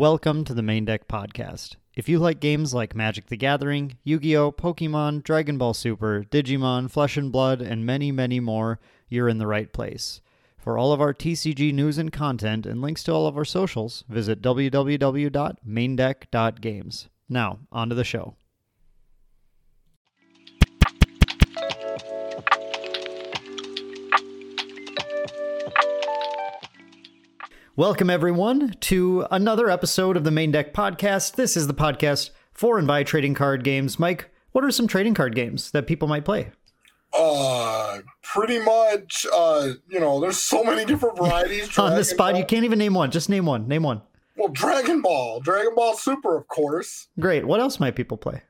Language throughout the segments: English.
Welcome to the Maindeck Podcast. If you like games like Magic the Gathering, Yu Gi Oh!, Pokemon, Dragon Ball Super, Digimon, Flesh and Blood, and many, many more, you're in the right place. For all of our TCG news and content and links to all of our socials, visit www.maindeck.games. Now, on to the show. Welcome, everyone, to another episode of the Maindeck Podcast. This is the podcast for and by trading card games. Mike, what are some trading card games that people might play? Uh, pretty much. Uh, you know, there's so many different varieties. On the spot, Ball. you can't even name one. Just name one. Name one. Well, Dragon Ball, Dragon Ball Super, of course. Great. What else might people play?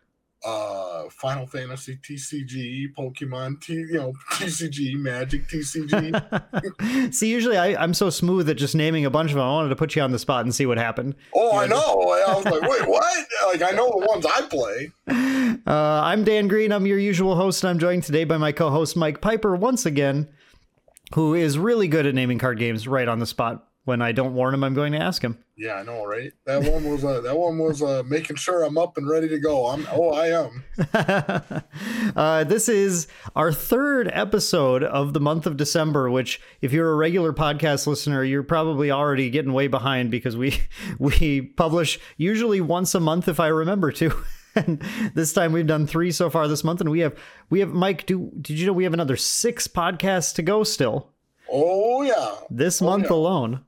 Uh Final Fantasy TCG, Pokemon T, you know, TCG, Magic TCG. see, usually I, I'm so smooth at just naming a bunch of them. I wanted to put you on the spot and see what happened. Oh, I know. I was like, wait, what? Like, I know the ones I play. Uh, I'm Dan Green. I'm your usual host, and I'm joined today by my co-host Mike Piper once again, who is really good at naming card games right on the spot when I don't warn him, I'm going to ask him. Yeah, I know, right? That one was uh, that one was uh, making sure I'm up and ready to go. I'm oh, I am. uh, this is our third episode of the month of December. Which, if you're a regular podcast listener, you're probably already getting way behind because we we publish usually once a month, if I remember to. and this time we've done three so far this month, and we have we have Mike. Do did you know we have another six podcasts to go still? Oh yeah, this oh, month yeah. alone.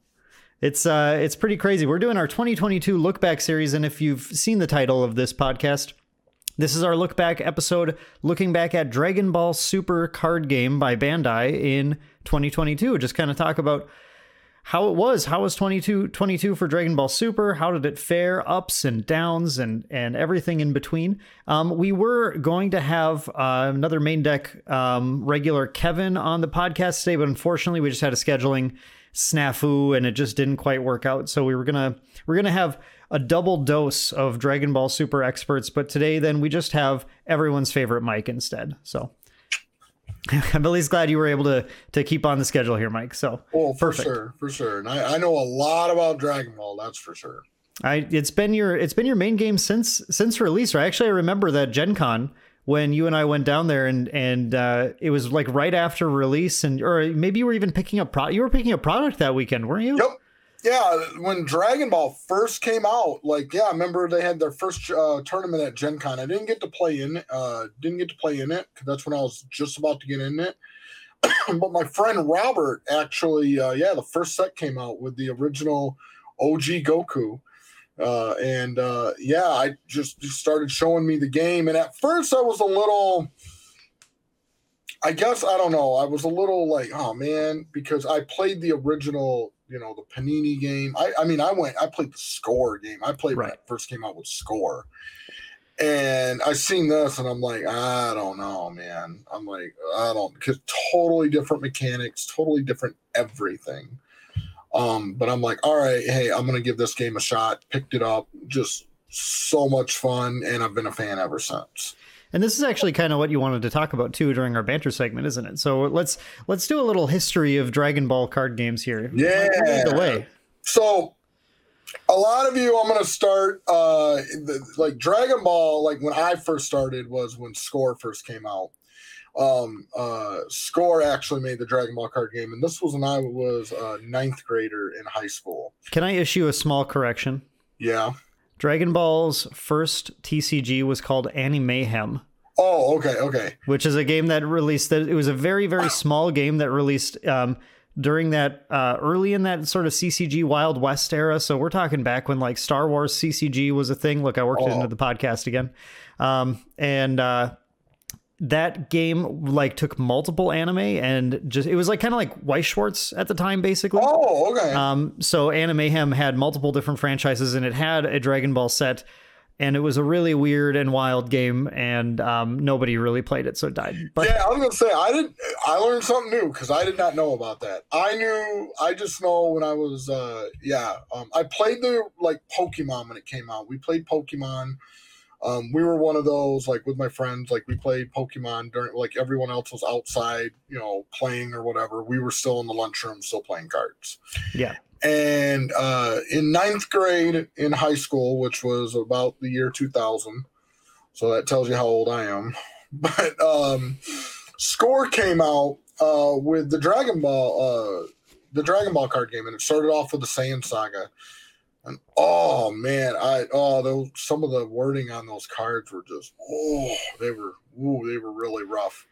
It's uh, it's pretty crazy. We're doing our 2022 look back series, and if you've seen the title of this podcast, this is our look back episode, looking back at Dragon Ball Super card game by Bandai in 2022. Just kind of talk about how it was. How was 22, 22 for Dragon Ball Super? How did it fare? Ups and downs and and everything in between. Um, we were going to have uh, another Maindeck um, regular Kevin on the podcast today, but unfortunately, we just had a scheduling snafu and it just didn't quite work out. So we were gonna we're gonna have a double dose of Dragon Ball Super experts, but today then we just have everyone's favorite Mike instead. So I'm at least glad you were able to to keep on the schedule here, Mike. So oh, for perfect. sure, for sure. And I, I know a lot about Dragon Ball, that's for sure. I it's been your it's been your main game since since release. Right? Actually, I remember that Gen Con when you and I went down there and and uh, it was like right after release and or maybe you were even picking up pro- you were picking up product that weekend, weren't you? Yep. Yeah, when Dragon Ball first came out, like yeah, I remember they had their first uh, tournament at Gen Con. I didn't get to play in uh didn't get to play in it cuz that's when I was just about to get in it. but my friend Robert actually uh yeah, the first set came out with the original OG Goku uh, and uh, yeah, I just, just started showing me the game. And at first, I was a little, I guess, I don't know, I was a little like, oh man, because I played the original, you know, the Panini game. I, I mean, I went, I played the score game. I played right. when it first came out with score. And I seen this and I'm like, I don't know, man. I'm like, I don't, because totally different mechanics, totally different everything. Um, but I'm like, all right, hey, I'm gonna give this game a shot. Picked it up, just so much fun, and I've been a fan ever since. And this is actually kind of what you wanted to talk about too during our banter segment, isn't it? So let's let's do a little history of Dragon Ball card games here. Yeah. The way. So a lot of you, I'm gonna start uh the, like Dragon Ball. Like when I first started was when Score first came out um, uh, Score actually made the Dragon Ball card game, and this was when I was a ninth grader in high school. Can I issue a small correction? Yeah. Dragon Ball's first TCG was called Ani-Mayhem. Oh, okay, okay. Which is a game that released. That it was a very, very small game that released um, during that uh, early in that sort of CCG Wild West era. So we're talking back when like Star Wars CCG was a thing. Look, I worked oh. it into the podcast again, um, and uh, that game like took multiple anime and just it was like kind of like Weiss Schwarz at the time basically. Oh, okay. Um, so Ani-Mayhem had multiple different franchises and it had a Dragon Ball set, and it was a really weird and wild game, and um, nobody really played it, so it died. But yeah, I was gonna say I did. I learned something new because I did not know about that. I knew. I just know when I was uh, yeah. Um, I played the like Pokemon when it came out. We played Pokemon um, we were one of those like with my friends like we played pokemon during like everyone else was outside you know playing or whatever we were still in the lunchroom still playing cards yeah And uh, in ninth grade in high school, which was about the year 2000, so that tells you how old I am. But um, Score came out uh, with the Dragon Ball, uh, the Dragon Ball card game, and it started off with the Saiyan Saga. And oh man, I oh those some of the wording on those cards were just oh they were ooh they were really rough.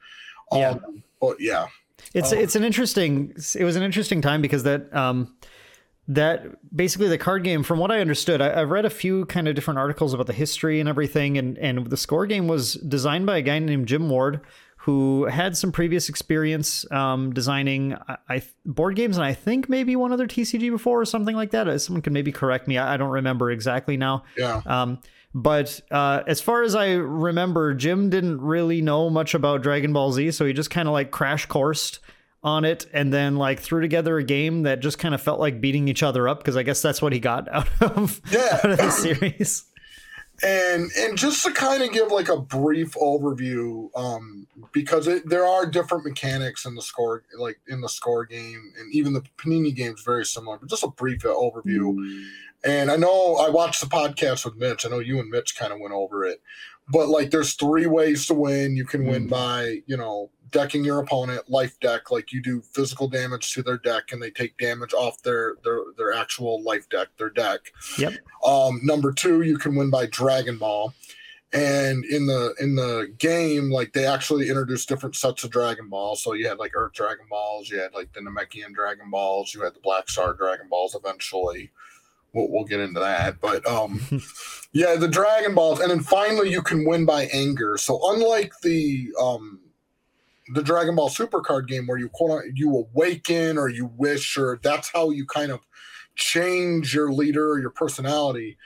Yeah. Um, but yeah, It's Oh. it's an interesting it was an interesting time because that um that basically the card game from what I understood I, I've read a few kind of different articles about the history and everything and and the score game was designed by a guy named Jim Ward who had some previous experience um, designing I, I board games and I think maybe one other TCG before or something like that. Uh, Someone can maybe correct me. I, I don't remember exactly now. yeah. Um, but uh, as far as I remember, Jim didn't really know much about Dragon Ball Z, so he just kind of like crash coursed on it and then like threw together a game that just kind of felt like beating each other up because I guess that's what he got out of, Yeah. out of the series. And and just to kind of give like a brief overview um because it, there are different mechanics in the score like in the score game and even the panini game is very similar but just a brief overview. And i know i watched the podcast with mitch. I know you and mitch kind of went over it. But like there's three ways to win. You can win Mm. by you know decking your opponent life deck like you do physical damage to their deck and they take damage off their their their actual life deck their deck Yep. um, number two, you can win by Dragon Ball. And in the in the game, like they actually introduced different sets of Dragon Balls. So you had like Earth Dragon Balls, you had like the Namekian Dragon Balls, you had the Black Star Dragon Balls. Eventually, we'll, we'll get into that. But um, yeah, the Dragon Balls, and then finally you can win by anger. So unlike the um, the Dragon Ball Super Card game where you quote you awaken or you wish or that's how you kind of change your leader or your personality.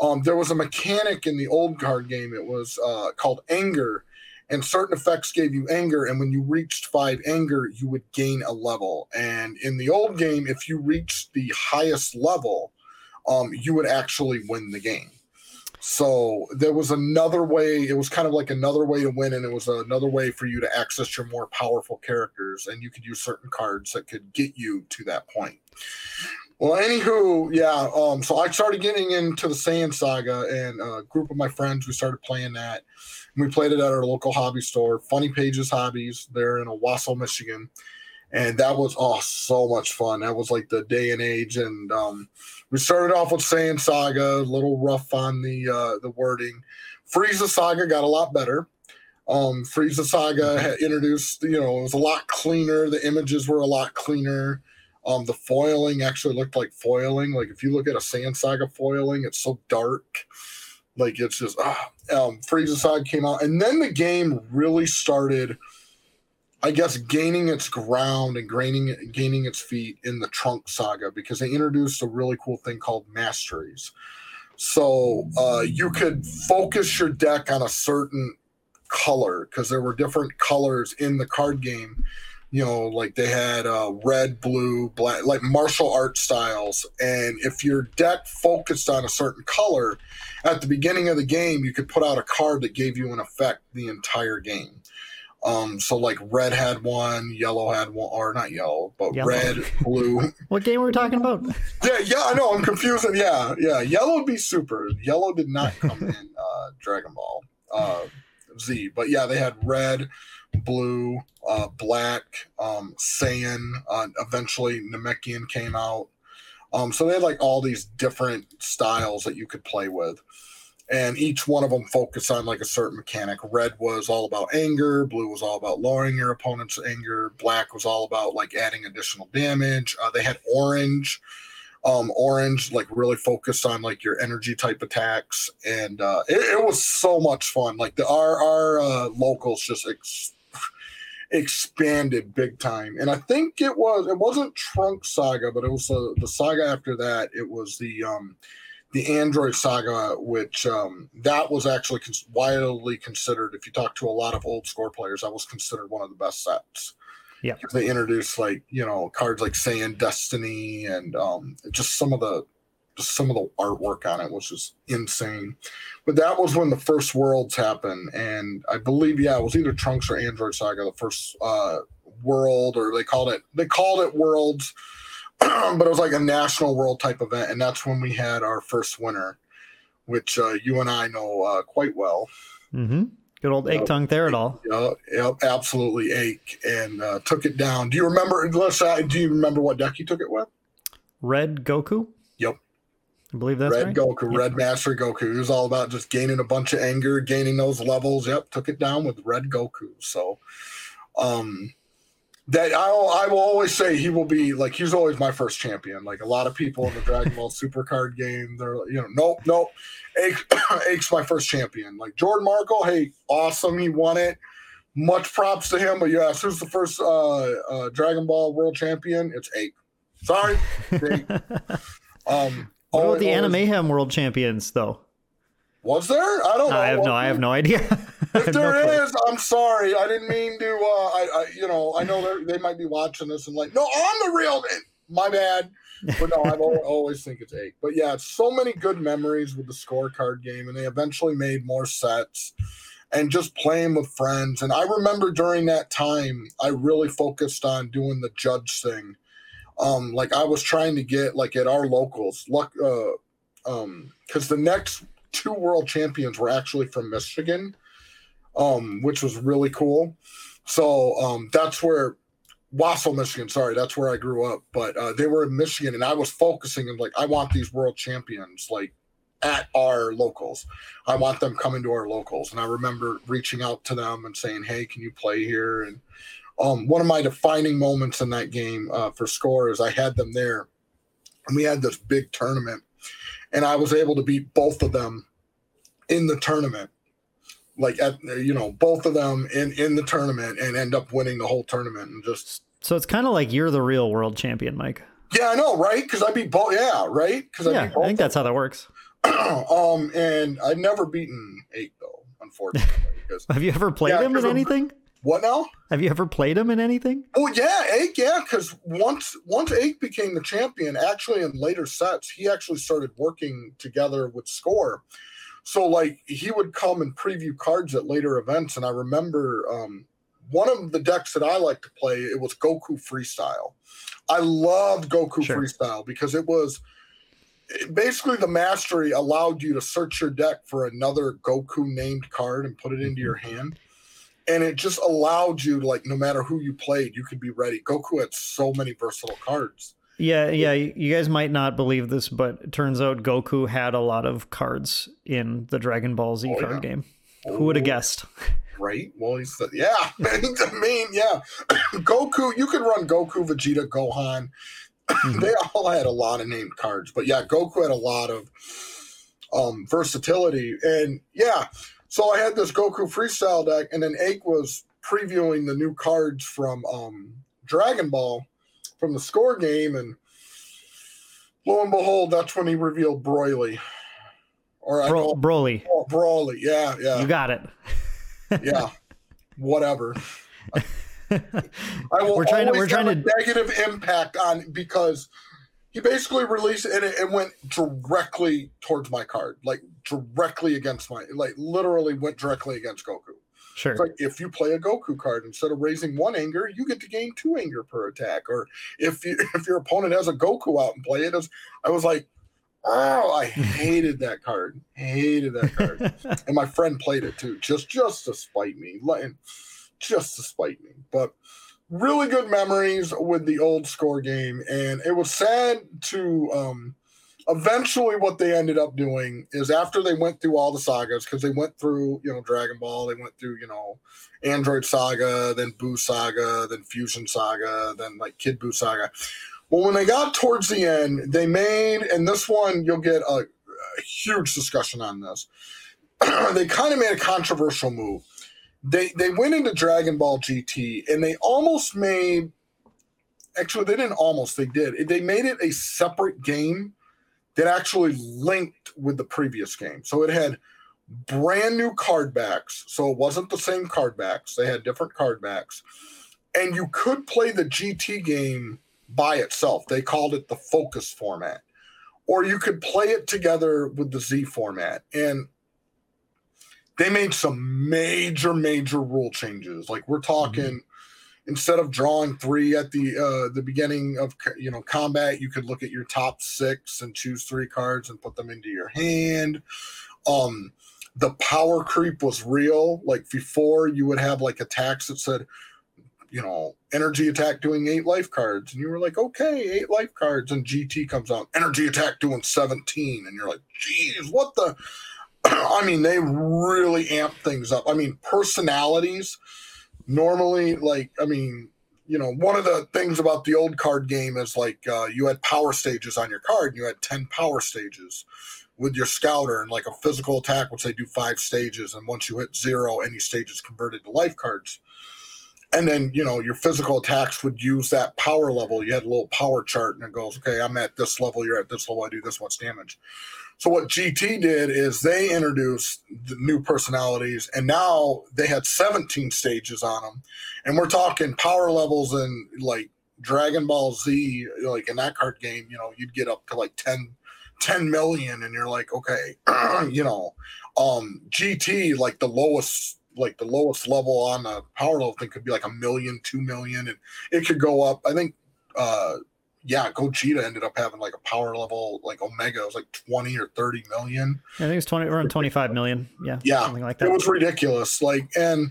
Um, there was a mechanic in the old card game. It was uh, called anger, and certain effects gave you anger. And when you reached five anger, you would gain a level. And in the old game, if you reached the highest level, um, you would actually win the game. So there was another way. It was kind of like another way to win, and it was another way for you to access your more powerful characters, and you could use certain cards that could get you to that point. Well, anywho, yeah. Um, so I started getting into the Saiyan Saga, and a group of my friends we started playing that. And we played it at our local hobby store, Funny Pages Hobbies. They're in Owosso, Michigan, and that was oh so much fun. That was like the day and age, and um, we started off with Saiyan Saga, a little rough on the uh, the wording. Frieza Saga got a lot better. Um, Frieza Saga had introduced, you know, it was a lot cleaner. The images were a lot cleaner. Um, the foiling actually looked like foiling. Like if you look at a Saiyan Saga foiling, it's so dark. Like it's just ah. Um, Frieza Saga came out, and then the game really started. I guess gaining its ground and gaining gaining its feet in the Trunk Saga because they introduced a really cool thing called masteries. So uh, you could focus your deck on a certain color because there were different colors in the card game. You know, like they had uh, red, blue, black, like martial art styles. And if your deck focused on a certain color at the beginning of the game, you could put out a card that gave you an effect the entire game. Um, so like red had one, yellow had one, or not yellow, but Yellow. red, blue. What game were we talking about? yeah, yeah, I know. I'm confusing. Yeah, yeah. Yellow would be super. Yellow did not come in uh, Dragon Ball uh, Z, but yeah, they had red, blue, uh, black, um, Saiyan. Uh, eventually, Namekian came out. Um, so they had like all these different styles that you could play with. And each one of them focused on like a certain mechanic. Red was all about anger. Blue was all about lowering your opponent's anger. Black was all about like adding additional damage. Uh, they had orange, um, orange like really focused on like your energy type attacks, and uh, it, it was so much fun. Like the our our uh, locals just ex- expanded big time, and I think it was it wasn't Trunk Saga, but it was uh, the saga after that. It was the um, the Android Saga, which um, that was actually cons- widely considered. If you talk to a lot of old score players, that was considered one of the best sets. Yeah. They introduced like you know cards like Saiyan Destiny and um, just some of the just some of the artwork on it was just insane. But that was when the first worlds happened, and I believe yeah, it was either Trunks or Android Saga, the first uh, world, or they called it they called it worlds. but it was like a national world type event, and that's when we had our first winner, which uh, you and I know uh, quite well. Mm-hmm. Good old Aik Tongtharadol. Yeah, yep, absolutely Aik, and uh, took it down. Do you remember? Let's. Uh, do you remember what deck he took it with? Red Goku. Yep. I believe that's Red right. Goku, Yep. Red Master Goku. It was all about just gaining a bunch of anger, gaining those levels. Yep, took it down with Red Goku. So, um, that I will, I will always say he will be like he's always my first champion. Like a lot of people in the Dragon Ball Super Card game, they're you know, nope, nope. Aik, Aik's my first champion. Like Jordan Markle, hey, awesome, he won it. Much props to him. But yes, who's the first uh, uh, Dragon Ball World Champion? It's Aik. Sorry, Aik. Um, what about the always- Ani-Mayhem World Champions, though? Was there? I don't know. I have no. I have no idea. If have no is, I'm sorry. I didn't mean to. Uh, I, I, you know, I know they're- might be watching this and like, no, I'm the real. Man. My bad. But no, I always think it's Aik. But yeah, so many good memories with the scorecard game, and they eventually made more sets and just playing with friends. And I remember during that time, I really focused on doing the judge thing. Um, like I was trying to get like at our locals, luck, uh, um, because the next two world champions were actually from Michigan, um, which was really cool. So um, that's where Owosso, Michigan. Sorry, that's where I grew up. But uh, they were in Michigan, and I was focusing and like I want these world champions like at our locals. I want them coming to our locals. And I remember reaching out to them and saying, "Hey, can you play here?" And um, one of my defining moments in that game uh, for score is I had them there, and we had this big tournament, and I was able to beat both of them in the tournament like at you know both of them in in the tournament and end up winning the whole tournament and just So it's kind of like you're the real world champion, Mike. yeah i know right because i beat both yeah right because Yeah, i I think that's how that works. um and i've never beaten Aik though unfortunately Have you ever played Yeah, him in anything? what now Have you ever played him in anything? Oh yeah, Aik, yeah, because once once Aik became the champion, actually in later sets, he actually started working together with Score. So like he would come and preview cards at later events, and I remember um, one of the decks that I like to play. It was Goku Freestyle. I loved Goku Sure. Freestyle because it was it- basically the mastery allowed you to search your deck for another Goku named card and put it into your hand and it just allowed you to like no matter who you played you could be ready goku had so many versatile cards Yeah, yeah. You guys might not believe this, but it turns out Goku had a lot of cards in the Dragon Ball Z Oh, card yeah. game. Who would have Oh, guessed? right well he's the, yeah i mean yeah goku you could run goku vegeta gohan Mhm. they all had a lot of named cards but yeah goku had a lot of um versatility and yeah so i had this goku freestyle deck and then Aik was previewing the new cards from um dragon ball from the score game and lo and behold that's when he revealed broly. Or Bro- call Broly, oh, brawly yeah yeah. You got it. yeah. Whatever. I will We're trying to- we're trying to- negative impact on because he basically released it and it, it went directly towards my card, like directly against my, like literally went directly against Goku. Sure. It's like if you play a Goku card instead of raising one anger, you get to gain two anger per attack. Or if you if your opponent has a Goku out and play it, as I was like, oh, I hated that card, hated that card and my friend played it too, just just to spite me, just to spite me. But really good memories with the old score game, and it was sad to. um Eventually, what they ended up doing is after they went through all the sagas, because they went through, you know, Dragon Ball, they went through, you know, Android Saga, then Buu Saga, then Fusion Saga, then like Kid Buu Saga. Well, when they got towards the end, they made, and this one you'll get a, a huge discussion on this. they kind of made a controversial move. They they went into Dragon Ball GT and they almost made actually they didn't almost they did. They made it a separate game that actually linked with the previous game. So it had brand new card backs. So it wasn't the same card backs. They had different card backs. And you could play the GT game by itself. They called it the focus format. Or you could play it together with the Z format. And they made some major, major rule changes. Like we're talking, mm-hmm. Instead of drawing three at the uh, the beginning of you know combat, you could look at your top six and choose three cards and put them into your hand. Um, the power creep was real. Like before, you would have like attacks that said, you know, energy attack doing eight life cards, and you were like, okay, eight life cards, and GT comes out, energy attack doing seventeen, and you're like, geez, what the. I mean, they really amp things up. I mean, personalities normally like i mean you know one of the things about the old card game is like uh, you had power stages on your card and you had 10 power stages with your scouter. And like a physical attack which they do five stages and once you hit zero any stage is converted to life cards. And then you know your physical attacks would use that power level. You had a little power chart and it goes okay i'm at this level you're at this level i do this much damage so what GT did is they introduced the new personalities, and now they had 17 stages on them, and we're talking power levels and like Dragon Ball Z, like in that card game, you know, you'd get up to like 10, 10 million, and you're like, okay, you know, um, GT, like the lowest like the lowest level on the power level thing could be like a million, two million, and it could go up. I think uh yeah, Gogeta ended up having like a power level like Omega. It was like twenty or thirty million. I think it's twenty around twenty five million. Yeah, yeah, something like that. It was ridiculous. Like, and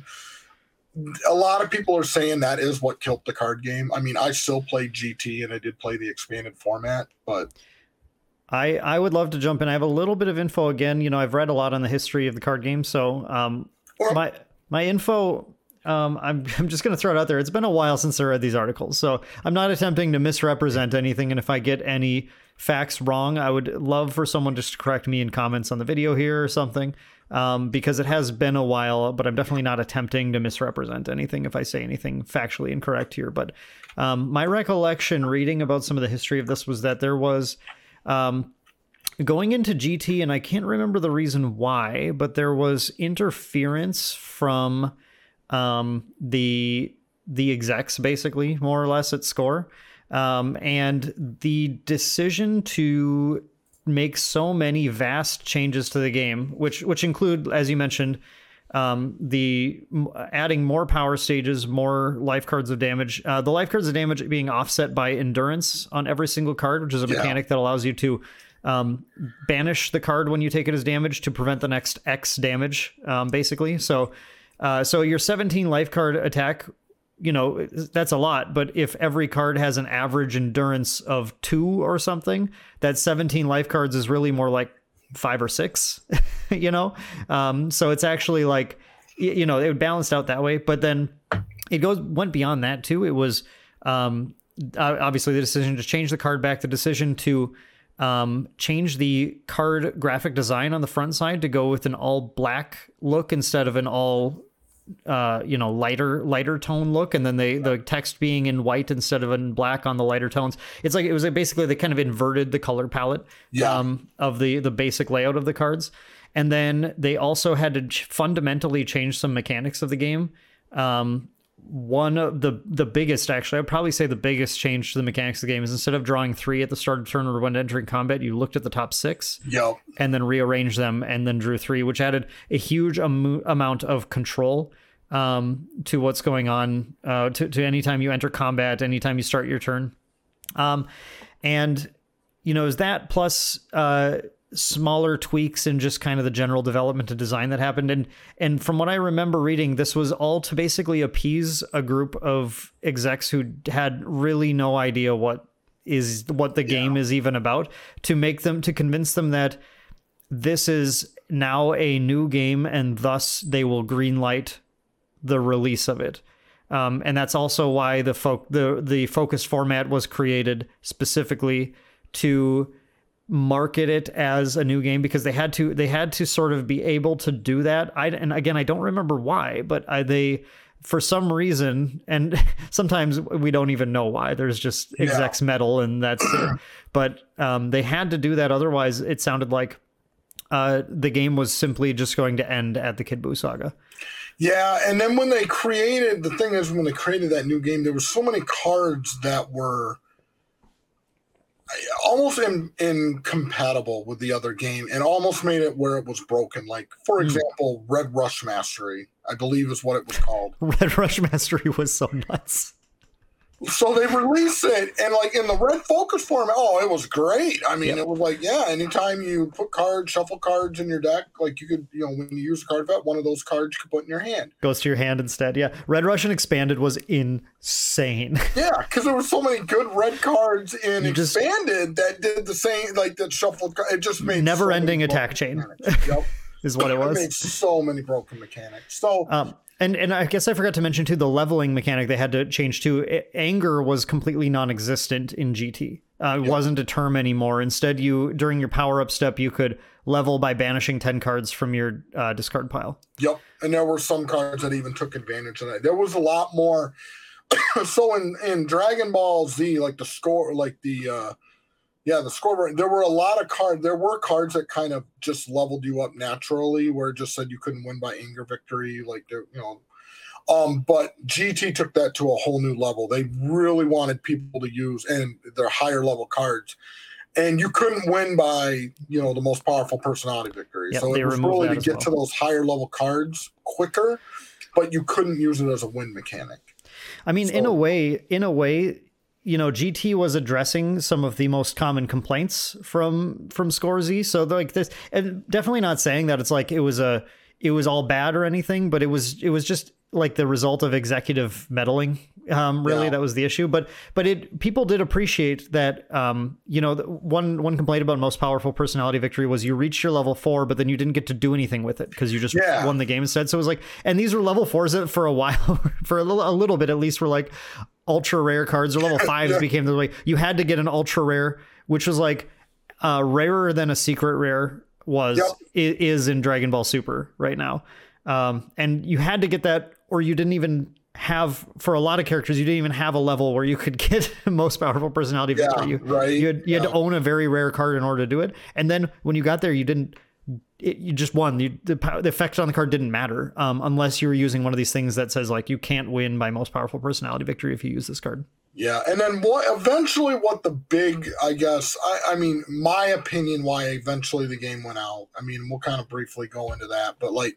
a lot of people are saying that is what killed the card game. I mean, I still play GT and I did play the expanded format, but I I would love to jump in. I have a little bit of info again. You know, I've read a lot on the history of the card game, so um, my my info um, I'm, I'm just going to throw it out there. It's been a while since I read these articles, so I'm not attempting to misrepresent anything. And if I get any facts wrong, I would love for someone just to correct me in comments on the video here or something, um, because it has been a while. But I'm definitely not attempting to misrepresent anything if I say anything factually incorrect here. But um, my recollection reading about some of the history of this was that there was. Um, going into GT, and I can't remember the reason why, but there was interference from um, the the execs basically more or less at score um, and the decision to make so many vast changes to the game which which include as you mentioned um, the adding more power stages, more life cards of damage. Uh, the life cards of damage being offset by endurance on every single card, which is a mechanic yeah. that allows you to um, banish the card when you take it as damage to prevent the next X damage, um, basically. So uh, so your 17 life card attack, you know, that's a lot. But if every card has an average endurance of two or something, that 17 life cards is really more like five or six, you know? Um, so it's actually like, you know, it would balanced out that way. But then it goes went beyond that too. It was um, obviously the decision to change the card back, the decision to um, change the card graphic design on the front side to go with an all black look instead of an all uh, you know lighter lighter tone look and then the the text being in white instead of in black on the lighter tones. It's like it was basically they kind of inverted the color palette yeah. um, of the the basic layout of the cards. And then they also had to fundamentally change some mechanics of the game. Um, one of the the biggest actually i'd probably say the biggest change to the mechanics of the game is instead of drawing three at the start of turn or when entering combat you looked at the top six yep. and then rearranged them and then drew three which added a huge am- amount of control um, to what's going on uh, to, to anytime you enter combat anytime you start your turn um, and you know is that plus uh, smaller tweaks and just kind of the general development and design that happened and and from what i remember reading this was all to basically appease a group of execs who had really no idea what is what the game yeah. is even about to make them to convince them that this is now a new game and thus they will greenlight the release of it um, and that's also why the fo- the the focus format was created specifically to market it as a new game because they had to they had to sort of be able to do that. I and again i don't remember why but I, they for some reason and sometimes we don't even know why there's just execs yeah. metal and that's it. But um, they had to do that. Otherwise it sounded like uh, the game was simply just going to end at the kid buu saga. Yeah and then when they created the thing is when they created that new game there were so many cards that were almost in, incompatible with the other game and almost made it where it was broken. Like, for mm. example, Red Rush Mastery. I believe is what it was called. Red Rush Mastery was so nuts. So they release it, and like in the red focus format, oh, it was great. I mean, Yep. it was like, yeah, anytime you put cards, shuffle cards in your deck, like you could, you know, when you use a card vet, one of those cards you could put in your hand. Goes to your hand instead. Yeah. Red Russian Expanded was insane. Yeah, because there were so many good red cards in You just- expanded that did the same, like that shuffled. It just made never so ending attack chain. Yep. is what it was. made so many broken mechanics. So Um, and and I guess I forgot to mention too the leveling mechanic they had to change too. Anger was completely non-existent in GT. Uh, it wasn't a term anymore. Instead, you during your power up step you could level by banishing ten cards from your uh, discard pile. Yep. And there were some cards that even took advantage of that. There was a lot more. so in, in Dragon Ball Z, like the score, like the, uh, yeah, the scoreboard, there were a lot of cards. There were cards that kind of just leveled you up naturally, where it just said you couldn't win by anger victory. Like, you know, um, but GT took that to a whole new level. They really wanted people to use and their higher level cards. And you couldn't win by, you know, the most powerful personality victory. Yep, so it was really to get well. to those higher level cards quicker, but you couldn't use it as a win mechanic. I mean, in a way, in a way, you know, GT was addressing some of the most common complaints from from Score Z. So like this, and definitely not saying that it's like it was a it was all bad or anything, but it was it was just like the result of executive meddling. Um, really, Yeah. that was the issue. But but it people did appreciate that. Um, you know, one one complaint about most powerful personality victory was you reached your level four, but then you didn't get to do anything with it because you just Yeah. won the game instead. So it was like, and these were level fours that for a while, for a little, a little bit at least, were like ultra rare cards or level fives became the way you had to get an ultra rare, which was like uh, rarer than a secret rare was Yep. is in Dragon Ball Super right now, um, and you had to get that, or you didn't even have for a lot of characters you didn't even have a level where you could get most powerful personality Yeah. You, right. you had, you had to own a very rare card in order to do it, and then when you got there, you didn't it, you just won. You, the, the effect on the card didn't matter um, unless you were using one of these things that says like you can't win by most powerful personality victory if you use this card. Yeah, and then what? Eventually, what the big, I guess, I, I mean, my opinion why eventually the game went out. I mean, we'll kind of briefly go into that, but like,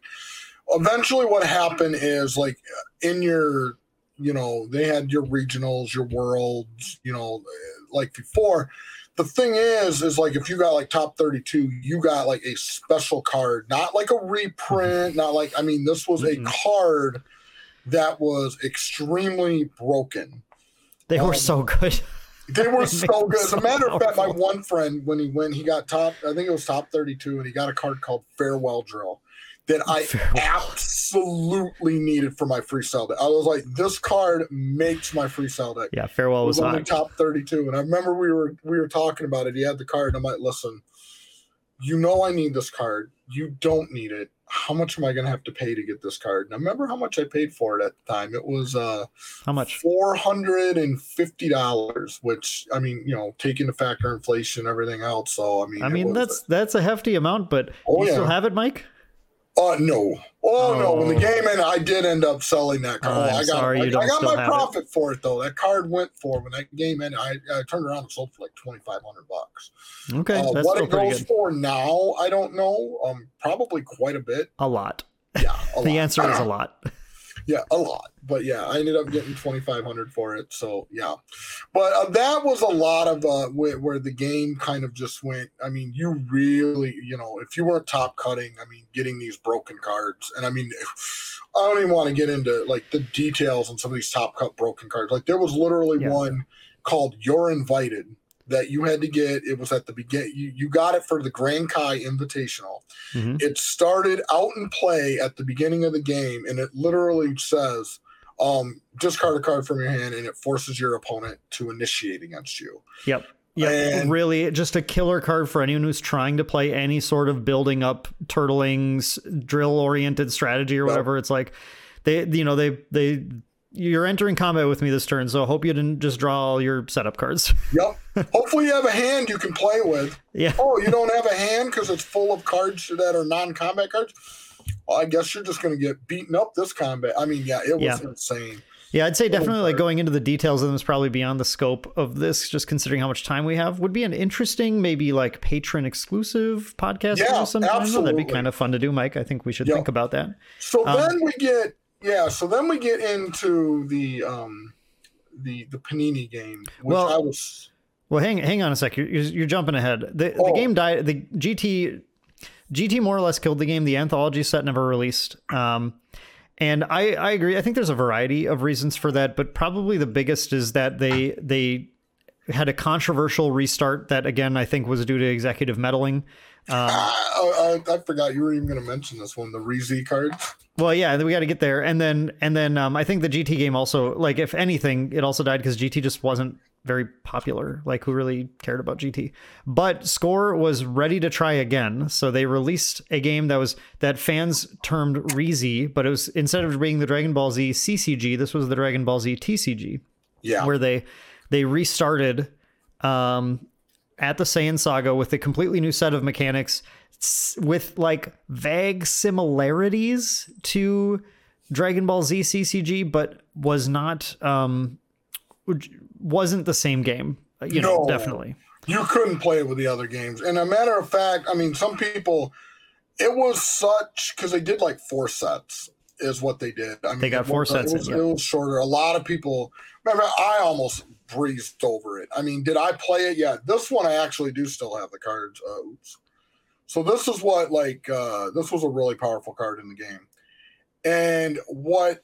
eventually, what happened is like in your, you know, they had your regionals, your worlds, you know, like before. The thing is, is like if you got like top thirty-two, you got like a special card, not like a reprint, not like I mean, this was a Mhm. card that was extremely broken. They were Um, so good. They were so good. As a matter of fact, my one friend, when he went, he got top, I think it was top 32, and he got a card called Farewell Drill that I absolutely needed for my freestyle deck. I was like, this card makes my freestyle deck. Yeah, farewell was was only hot. top 32. And I remember we were we were talking about it. He had the card, and I'm like, listen, you know I need this card. You don't need it. How much am I gonna have to pay to get this card? And I remember how much I paid for it at the time. It was uh How much? four hundred and fifty dollars, which I mean, you know, taking into factor inflation and everything else. So I mean, I mean that's that's a hefty amount, but Oh, you yeah. still have it, Mike? Uh no, oh, no. When the Oh. game ended, I did end up selling that card. Oh, I'm got, sorry I, you don't I got my have it. profit for it though. That card went for when that game ended. I, I turned around and sold for like twenty five hundred bucks. Okay, Uh, that's what it goes good. for now, I don't know. Um, probably quite a bit. A lot. Yeah, a The lot. answer is a lot. Yeah, a lot. But yeah, I ended up getting twenty five hundred for it. So yeah, but uh, that was a lot of uh, where, where the game kind of just went. I mean, you really, you know, if you weren't top cutting, I mean, getting these broken cards, and I mean, I don't even want to get into like the details on some of these top cut broken cards. Like there was literally Yeah. one called "You're Invited." That you had to get. It was at the begin. You, you got it for the Grand Kai Invitational Mhm. it started out in play at the beginning of the game and it literally says um discard a card from your hand and it forces your opponent to initiate against you Yep. Yeah, really, just a killer card for anyone who's trying to play any sort of building up turtlings, drill oriented strategy or Yep. whatever. It's like they, you know, they, they, you're entering combat with me this turn, so I hope you didn't just draw all your setup cards. yep hopefully you have a hand you can play with yeah, oh you don't have a hand because it's full of cards that are non-combat cards well, i guess you're just going to get beaten up this combat i mean yeah it was Yeah. insane Yeah, I'd say definitely like going into the details of them is probably beyond the scope of this, just considering how much time we have. Would be an interesting, maybe like patron exclusive podcast Yeah, sometime. That'd be kind of fun to do, Mike. I think we should Yeah. think about that. So Um, then we get yeah. So then we get into the um the the Panini game, which Well- I was Well, hang hang on a sec. You're, you're, jumping ahead. The, the Oh. game died. The GT GT more or less killed the game. The anthology set never released. Um, and I I agree. I think there's a variety of reasons for that, but probably the biggest is that they they had a controversial restart that again I think was due to executive meddling. Um, I, I, I forgot you were even going to mention this one, the Reezy card. Well, yeah, we got to get there, and then and then um, I think the GT game also, like, if anything, it also died because GT just wasn't very popular. Like, who really cared about GT? But Score was ready to try again, so they released a game that was that fans termed Reezy, but it was instead of being the Dragon Ball Z CCG, this was the Dragon Ball Z TCG Yeah, where they they restarted um, at the Saiyan Saga with a completely new set of mechanics with like vague similarities to Dragon Ball Z CCG, but was not um, wasn't the same game. You know, No. definitely. you couldn't play it with the other games. And a matter of fact, I mean, some people, it was such because they did like four sets is what they did. I mean, They got it four wasn't- sets It was, in, yeah. it was shorter. A lot of people remember. I almost breezed over it. I mean, did I play it? Yeah, this one I actually do still have the cards. Uh, oops. So this is what like uh, this was a really powerful card in the game, and what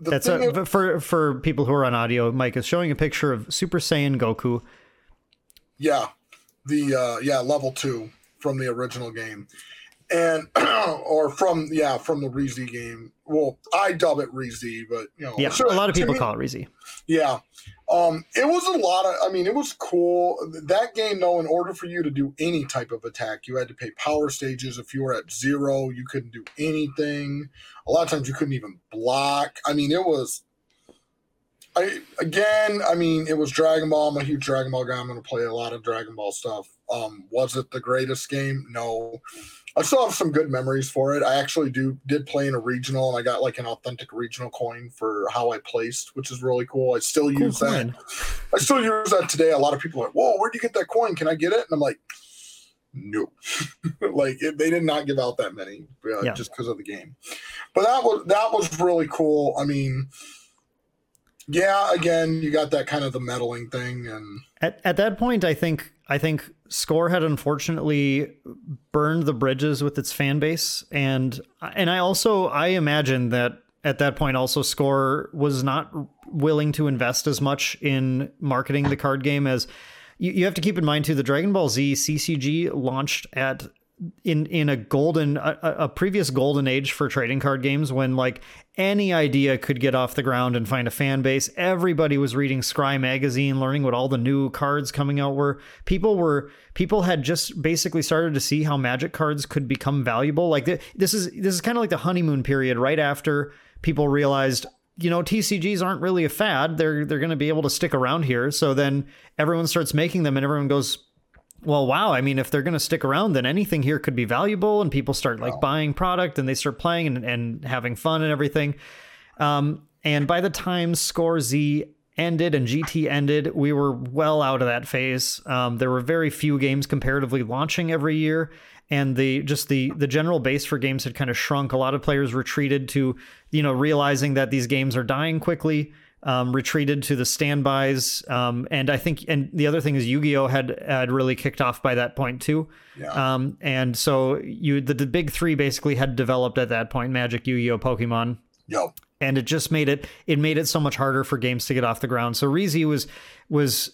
the That's a, is- for for people who are on audio. Mike is showing a picture of Super Saiyan Goku. Yeah, the uh, yeah level two from the original game, and or from yeah from the Reezy game. Well, I dub it Reezy, but you know, Yeah, sure, a lot of people me- call it Reezy. Yeah, um, it was a lot of. I mean, it was cool. That game, though, in order for you to do any type of attack, you had to pay power stages. If you were at zero, you couldn't do anything. A lot of times, you couldn't even block. I mean, it was. I again, I mean, it was Dragon Ball. I'm a huge Dragon Ball guy. I'm going to play a lot of Dragon Ball stuff. Um, was it the greatest game? No. I still have some good memories for it. I actually do did play in a regional, and I got like an authentic regional coin for how I placed, which is really cool. I still Cool use that. I still use that today. A lot of people are like, "Whoa, where'd you get that coin? Can I get it?" And I'm like, "No, like it, they did not give out that many uh, Yeah. just because of the game." But that was that was really cool. I mean, yeah, again, you got that kind of the meddling thing, and At at that point, I think I think Score had unfortunately burned the bridges with its fan base, and and I also I imagine that at that point also Score was not willing to invest as much in marketing the card game as you, you have to keep in mind too. The Dragon Ball Z CCG launched at in in a golden a, a previous golden age for trading card games when like any idea could get off the ground and find a fan base. Everybody was reading Scrye magazine learning what all the new cards coming out were. People were people had just basically started to see how magic cards could become valuable. Like th- this is this is kind of like the honeymoon period right after people realized you know TCGs aren't really a fad. They're they're going to be able to stick around here. So then everyone starts making them and everyone goes well, wow. I mean, if they're going to stick around, then anything here could be valuable, and people start like buying product and they start playing and, and having fun and everything. Um, and by the time Score Z ended and GT ended, we were well out of that phase. Um, there were very few games comparatively launching every year, and the just the the general base for games had kind of shrunk. A lot of players retreated to, you know, realizing that these games are dying quickly um, retreated to the standbys. Um, and I think, and the other thing is Yu-Gi-Oh had had really kicked off by that point too. yeah, Um, and so you the, the big three basically had developed at that point: Magic, Yu-Gi-Oh, Pokemon, yep, and it just made it it made it so much harder for games to get off the ground. So Reezy was was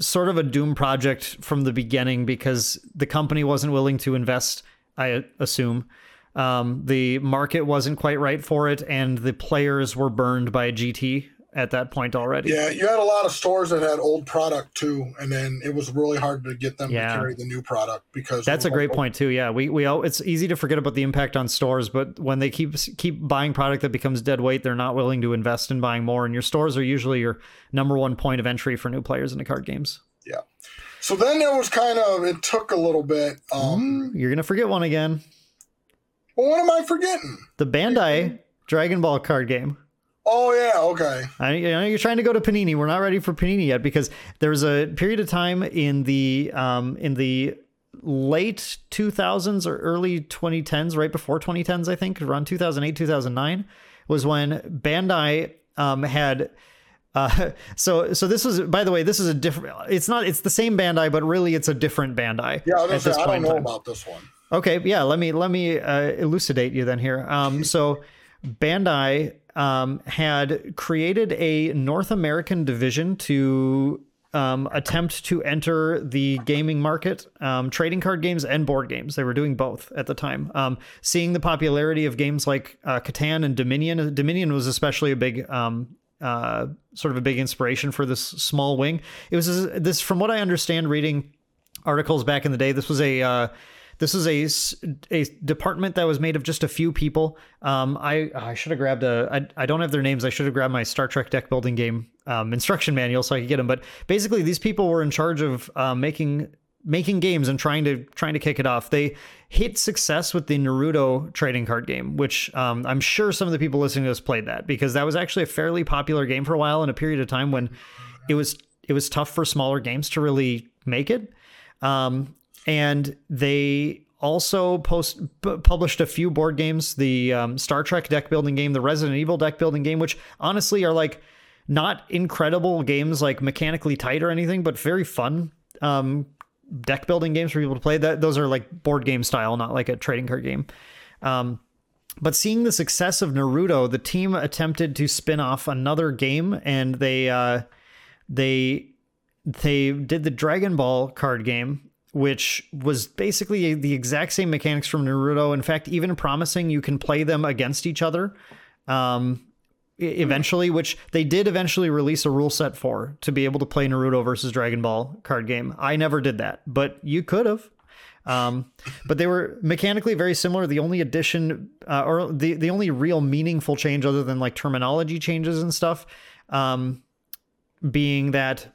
sort of a doom project from the beginning because the company wasn't willing to invest. I assume um, the market wasn't quite right for it, and the players were burned by GT at that point already. yeah. You had a lot of stores that had old product too, and then it was really hard to get them Yeah. to carry the new product because That's a great point too. Yeah, we we all, it's easy to forget about the impact on stores, but when they keep keep buying product that becomes dead weight, they're not willing to invest in buying more. And your stores are usually your number one point of entry for new players into card games. Yeah. So then there was kind of it took a little bit. Um, You're gonna forget one again. well, what am I forgetting? The Bandai Dragon Ball card game. Oh yeah, okay. I, you know, you're trying to go to Panini. We're not ready for Panini yet because there's a period of time in the um, in the late 2000s or early 2010s, right before 2010s, I think, around 2008, 2009, was when Bandai um, had. Uh, so so this was by the way this is a different it's not it's the same Bandai but really it's a different Bandai. Yeah, I, say, I don't know about this one. Okay, yeah, let me let me uh, elucidate you then here. Um, so Bandai um, had created a North American division to um, attempt to enter the gaming market, um, trading card games and board games. They were doing both at the time. Um, seeing the popularity of games like uh, Catan and Dominion, Dominion was especially a big. Um, uh, sort of a big inspiration for this small wing. It was this, from what I understand, reading articles back in the day. This was a uh, this is a, a department that was made of just a few people. Um, I I should have grabbed a. I, I don't have their names. I should have grabbed my Star Trek deck building game um, instruction manual so I could get them. But basically, these people were in charge of uh, making making games and trying to trying to kick it off. They hit success with the Naruto trading card game, which um, I'm sure some of the people listening to this played that because that was actually a fairly popular game for a while in a period of time when it was it was tough for smaller games to really make it. Um, and they also post p- published a few board games the um, star trek deck building game the resident evil deck building game which honestly are like not incredible games like mechanically tight or anything but very fun um, deck building games for people to play. That those are like board game style not like a trading card game. Um, but seeing the success of naruto the team attempted to spin off another game and they uh, they they did the dragon ball card game which was basically the exact same mechanics from Naruto. In fact, even promising you can play them against each other. Um, eventually, which they did eventually release a rule set for to be able to play Naruto versus Dragon Ball card game. I never did that, but you could have. Um, but they were mechanically very similar. The only addition, uh, or the the only real meaningful change, other than like terminology changes and stuff, um, being that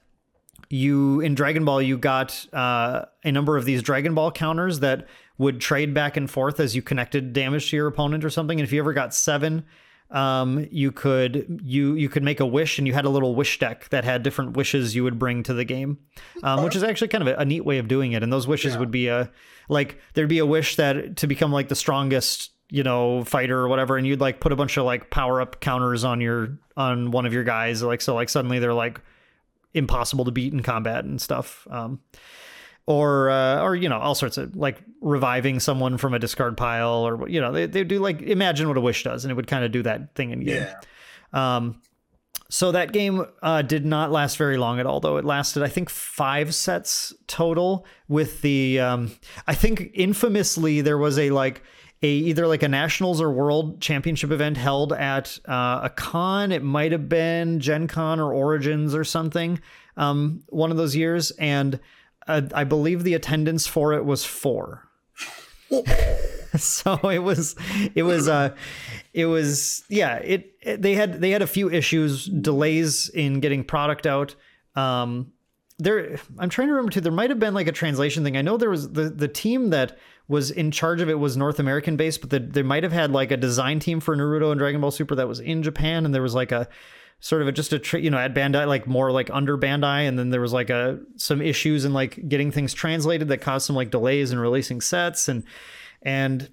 you in Dragon Ball you got uh, a number of these Dragon Ball counters that would trade back and forth as you connected damage to your opponent or something. And if you ever got seven, um, you could you you could make a wish, and you had a little wish deck that had different wishes you would bring to the game, um, which is actually kind of a, a, neat way of doing it. And those wishes yeah. would be a like there'd be a wish that to become like the strongest you know fighter or whatever and you'd like put a bunch of like power up counters on your on one of your guys like so like suddenly they're like impossible to beat in combat and stuff. Um, or uh, or you know all sorts of like reviving someone from a discard pile or you know they, they do like imagine what a wish does and it would kind of do that thing in game. Yeah. Um, so that game uh, did not last very long at all, though. It lasted, I think, five sets total. With the, um, I think, infamously, there was a like a either like a nationals or world championship event held at uh, a con. It might have been Gen Con or Origins or something. Um, one of those years, and uh, I believe the attendance for it was four. so it was, it was, uh, it was, yeah. It, it, they had they had a few issues, delays in getting product out. Um, there, I'm trying to remember too. There might have been like a translation thing. I know there was the the team that was in charge of it was North American based, but the, they might have had like a design team for Naruto and Dragon Ball Super that was in Japan, and there was like a sort of a, just a you know at Bandai like more like under Bandai, and then there was like a some issues in like getting things translated that caused some like delays in releasing sets and and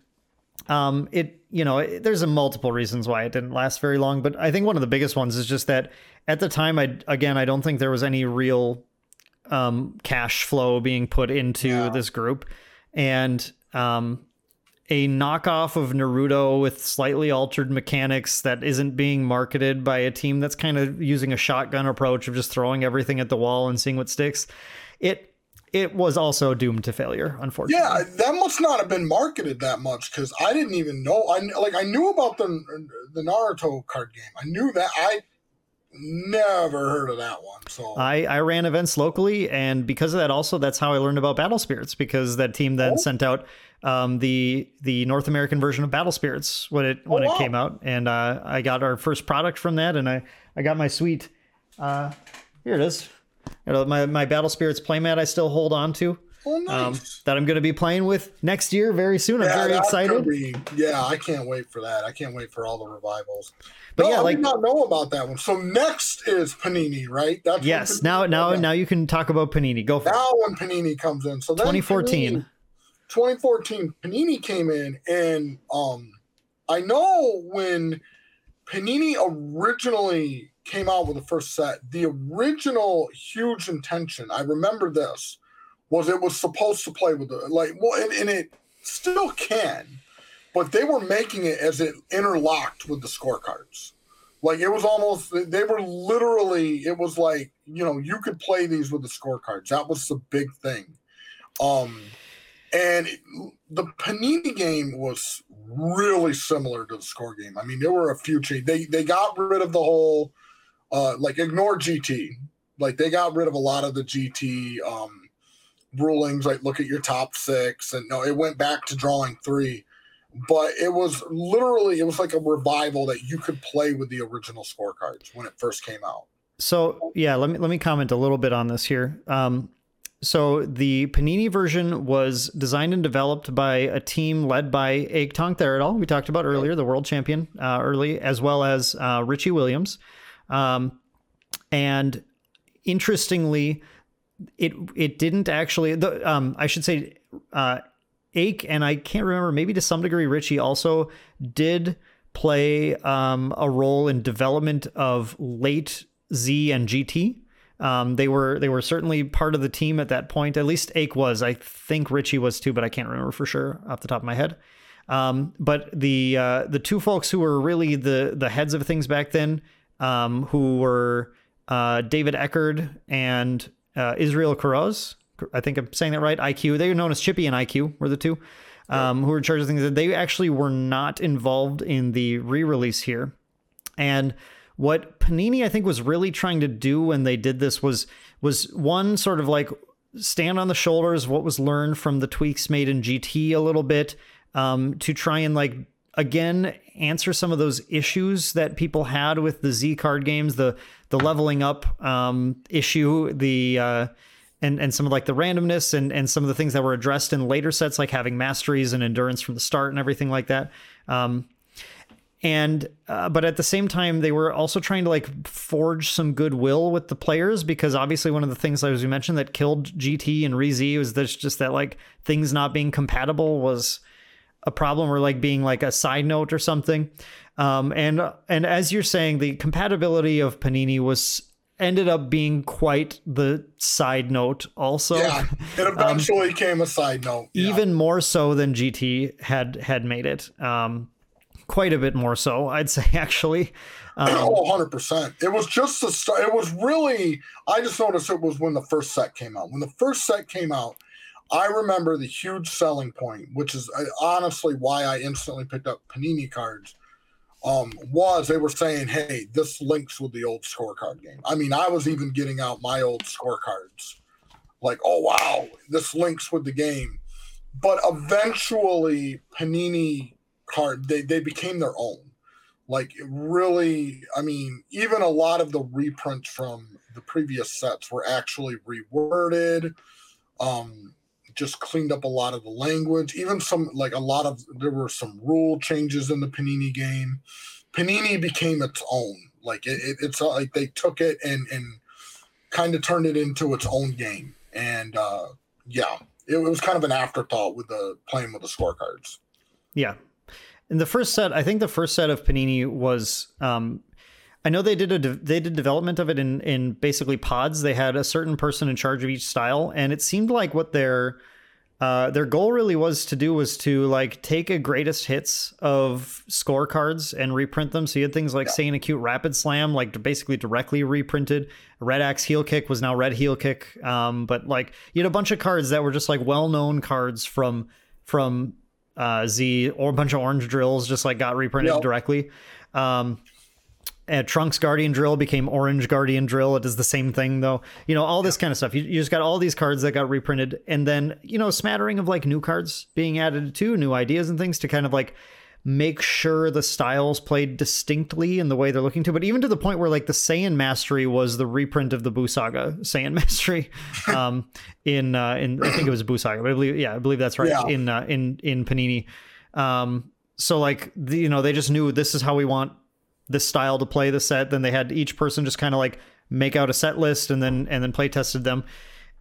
um it you know it, there's a multiple reasons why it didn't last very long, but I think one of the biggest ones is just that at the time I again I don't think there was any real um cash flow being put into yeah. this group and um, a knockoff of Naruto with slightly altered mechanics that isn't being marketed by a team that's kind of using a shotgun approach of just throwing everything at the wall and seeing what sticks. It it was also doomed to failure, unfortunately. Yeah, that must not have been marketed that much because I didn't even know. I like I knew about the the Naruto card game. I knew that I never heard of that one. So I, I ran events locally, and because of that, also that's how I learned about Battle Spirits because that team then oh. sent out um, the the North American version of Battle Spirits when it when oh, wow. it came out, and uh, I got our first product from that, and I I got my sweet uh, here it is, you know my my Battle Spirits playmat I still hold on to. Oh, nice. um, that I'm going to be playing with next year very soon. I'm very excited. be- yeah, I can't wait for that. I can't wait for all the revivals. But no, yeah, I like- did not know about that one. So next is Panini, right? That's Yes. Now, now, now you can talk about Panini. Go for it. now when Panini comes in. So 2014. Panini- 2014, Panini came in, and um, I know when Panini originally came out with the first set, the original huge intention, I remember this, was it was supposed to play with the like well, and, and it still can, but they were making it as it interlocked with the scorecards. Like it was almost they were literally it was like, you know, you could play these with the scorecards. That was the big thing. Um and the Panini game was really similar to the score game. I mean, there were a few changes. They they got rid of the whole uh like ignore GT. Like they got rid of a lot of the GT um rulings, like look at your top six, and no, it went back to drawing three. But it was literally it was like a revival that you could play with the original scorecards when it first came out. So yeah, let me let me comment a little bit on this here. Um, so the Panini version was designed and developed by a team led by Aik Tongtharadol, we talked about earlier, the world champion uh, early, as well as uh, Richie Williams. Um, and interestingly, it it didn't actually. The, um, I should say, uh, Aik and I can't remember. Maybe to some degree, Richie also did play um, a role in development of late Z and GT. Um, they were they were certainly part of the team at that point. At least Aik was. I think Richie was too, but I can't remember for sure off the top of my head. Um, but the uh, the two folks who were really the the heads of things back then, um, who were uh, David Eckerd and uh, Israel Kuroz. I think I'm saying that right. IQ. They were known as Chippy and IQ were the two um, who were in charge of things. They actually were not involved in the re-release here. And what Panini I think was really trying to do when they did this was was one sort of like stand on the shoulders what was learned from the tweaks made in GT a little bit um, to try and like again answer some of those issues that people had with the Z card games, the the leveling up um, issue, the uh, and and some of like the randomness and and some of the things that were addressed in later sets, like having masteries and endurance from the start and everything like that. Um, and uh, but at the same time they were also trying to like forge some goodwill with the players because obviously one of the things as we mentioned that killed gt and rez was there's just that like things not being compatible was a problem or like being like a side note or something um, and and as you're saying the compatibility of panini was ended up being quite the side note also Yeah, it eventually came a side note. Yeah. even more so than GT had had made it. Um, quite a bit more so, I'd say actually. Um, oh, 100%. It was just the start. It was really, I just noticed it was when the first set came out. When the first set came out, I remember the huge selling point, which is uh, honestly why I instantly picked up Panini cards, um, was they were saying, hey, this links with the old scorecard game. I mean, I was even getting out my old scorecards. Like, oh, wow, this links with the game. But eventually, Panini card, they, they became their own. Like it really i mean even a lot of the reprints from the previous sets were actually reworded um just cleaned up a lot of the language. Even some like a lot of there were some rule changes in the panini game. Panini became its own. Like it, it, it's uh, like they took it and and kind of turned it into its own game. And uh yeah it was kind of an afterthought with the playing with the scorecards. Yeah. In the first set, I think the first set of Panini was. Um, I know they did a de- they did development of it in in basically pods. They had a certain person in charge of each style, and it seemed like what their uh, their goal really was to do was to like take a greatest hits of scorecards and reprint them. So you had things like Saiyan Acute Rapid Slam, like basically directly reprinted. Red Axe Heel Kick was now Red Heel Kick, um, but like you had a bunch of cards that were just like well known cards from from uh, Z or a bunch of orange drills just like got reprinted Yep. directly. Um, and Trunks Guardian Drill became Orange Guardian Drill. It does the same thing though. You know, all this kind of stuff. You, you just got all these cards that got reprinted, and then you know, smattering of like new cards being added to new ideas and things to kind of like make sure the styles played distinctly in the way they're looking to, but even to the point where like the Saiyan Mastery was the reprint of the Buu Saga Saiyan Mastery, um, in uh, in I think it was Buu Saga, but I believe yeah I believe that's right Yeah. in uh, in in Panini. Um, so like the, you know they just knew this is how we want this style to play the set. Then they had each person just kind of like make out a set list and then and then play tested them.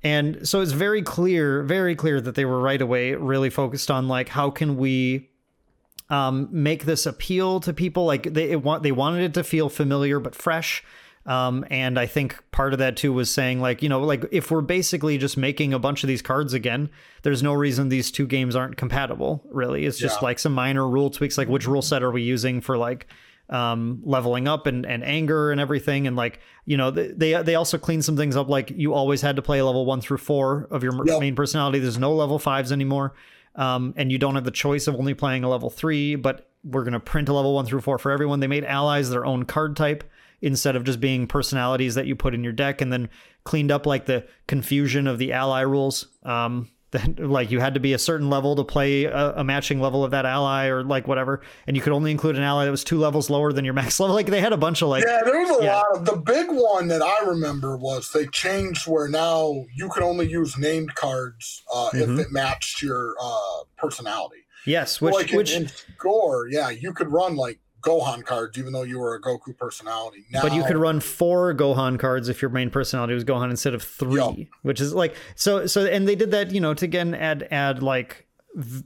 And so it's very clear, very clear that they were right away really focused on like how can we um, make this appeal to people. Like they it want they wanted it to feel familiar but fresh. Um, and I think part of that too was saying like you know like if we're basically just making a bunch of these cards again, there's no reason these two games aren't compatible. Really, it's just Yeah. like some minor rule tweaks. Like which rule set are we using for like um leveling up and, and anger and everything and like you know they they they also clean some things up like you always had to play level one through four of your Yep. main personality there's no level fives anymore um and you don't have the choice of only playing a level three but we're going to print a level one through four for everyone. They made allies their own card type instead of just being personalities that you put in your deck and then cleaned up like the confusion of the ally rules. Um that like you had to be a certain level to play a, a matching level of that ally or like whatever and you could only include an ally that was two levels lower than your max level like they had a bunch of like Yeah, there was a Yeah. lot of the big one that I remember was they changed where now you could only use named cards uh, Mhm. if it matched your uh, personality. yes which like in- which in, Score, yeah, you could run like Gohan cards even though you were a Goku personality. Now, but you could run four Gohan cards if your main personality was Gohan instead of three, Yep. which is like so. So and they did that, you know, to again add add like